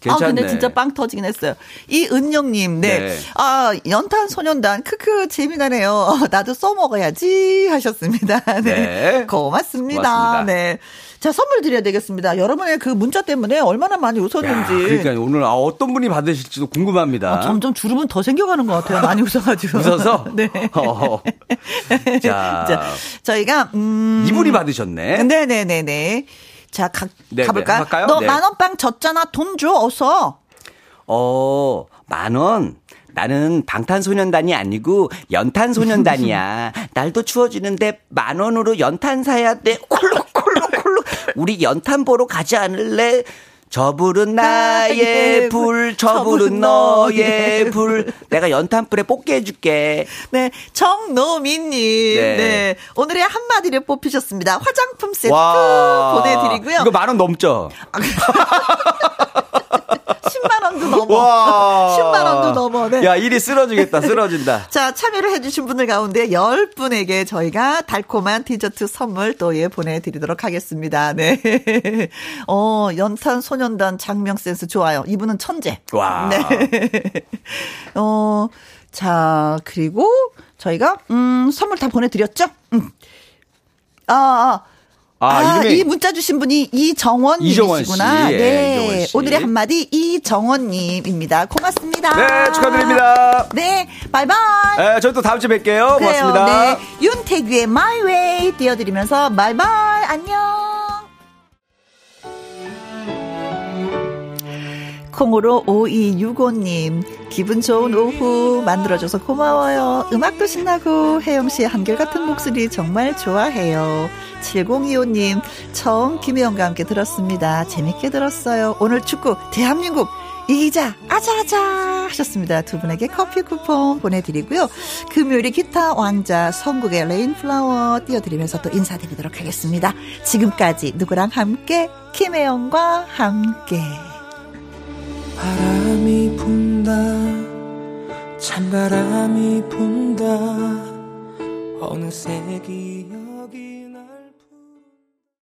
괜찮네 아, 근데 진짜 빵 터지긴 했어요. 이은영님, 네. 네. 아, 연탄 소년단, 크크, 재미나네요. 나도 써먹어야지 하셨습니다. 네. 네. 고맙습니다. 고맙습니다. 네. 자, 선물 드려야 되겠습니다. 여러분의 그 문자 때문에 얼마나 많이 야, 웃었는지. 그러니까 오늘 아, 어떤 분이 받으실지도 궁금합니다 아, 점점 주름은 더 생겨가는 것 같아요. 많이 웃어가지고. 웃어서 네. 어. 자, 자, 저희가, 음. 이분이 받으셨네 네네네네. 자, 가, 네, 가볼까? 네? 너 네. 만원빵 줬잖아. 돈 줘, 어서. 어, 만 원. 나는 방탄소년단이 아니고 연탄소년단이야. 날도 추워지는데 만 원으로 연탄 사야 돼. 우리 연탄 보러 가지 않을래? 저 불은 나의 불, 저 불은 너의 불. 내가 연탄불에 뽑게 해줄게. 네, 정노민님. 네. 네. 오늘의 한마디를 뽑히셨습니다. 화장품 세트 와. 보내드리고요. 이거 만 원 넘죠? 10만 원도 넘어. 와. 10만 원도 넘어. 네. 야, 일이 쓰러지겠다, 쓰러진다. 자, 참여를 해 주신 분들 가운데 10분에게 저희가 달콤한 디저트 선물 또 예 보내 드리도록 하겠습니다. 네. 어, 연탄 소년단 장명 센스 좋아요. 이분은 천재. 와. 네. 어, 자, 그리고 저희가, 음, 선물 다 보내 드렸죠? 음. 아, 아. 아, 아, 이 문자 주신 분이 이정원 이정원 님이시구나. 씨. 예, 네. 오늘의 한마디 이정원 님입니다. 고맙습니다. 네, 축하드립니다. 네, 바이바이. 네, 저희 또 다음 주에 뵐게요. 그래요. 고맙습니다. 네. 윤태규의 Way 띄워드리면서 바이바이. 안녕. 콩으로 5265님, 기분 좋은 오후 만들어줘서 고마워요. 음악도 신나고, 혜영 씨의 한결같은 목소리 정말 좋아해요. 7025님, 처음 김혜영과 함께 들었습니다. 재밌게 들었어요. 오늘 축구, 대한민국, 이기자, 아자아자 하셨습니다. 두 분에게 커피 쿠폰 보내드리고요. 금요일에 기타 왕자, 선국의 레인플라워 띄워드리면서 또 인사드리도록 하겠습니다. 지금까지 누구랑 함께, 김혜영과 함께. 바람이 분다 찬바람이 분다. 어느새 기억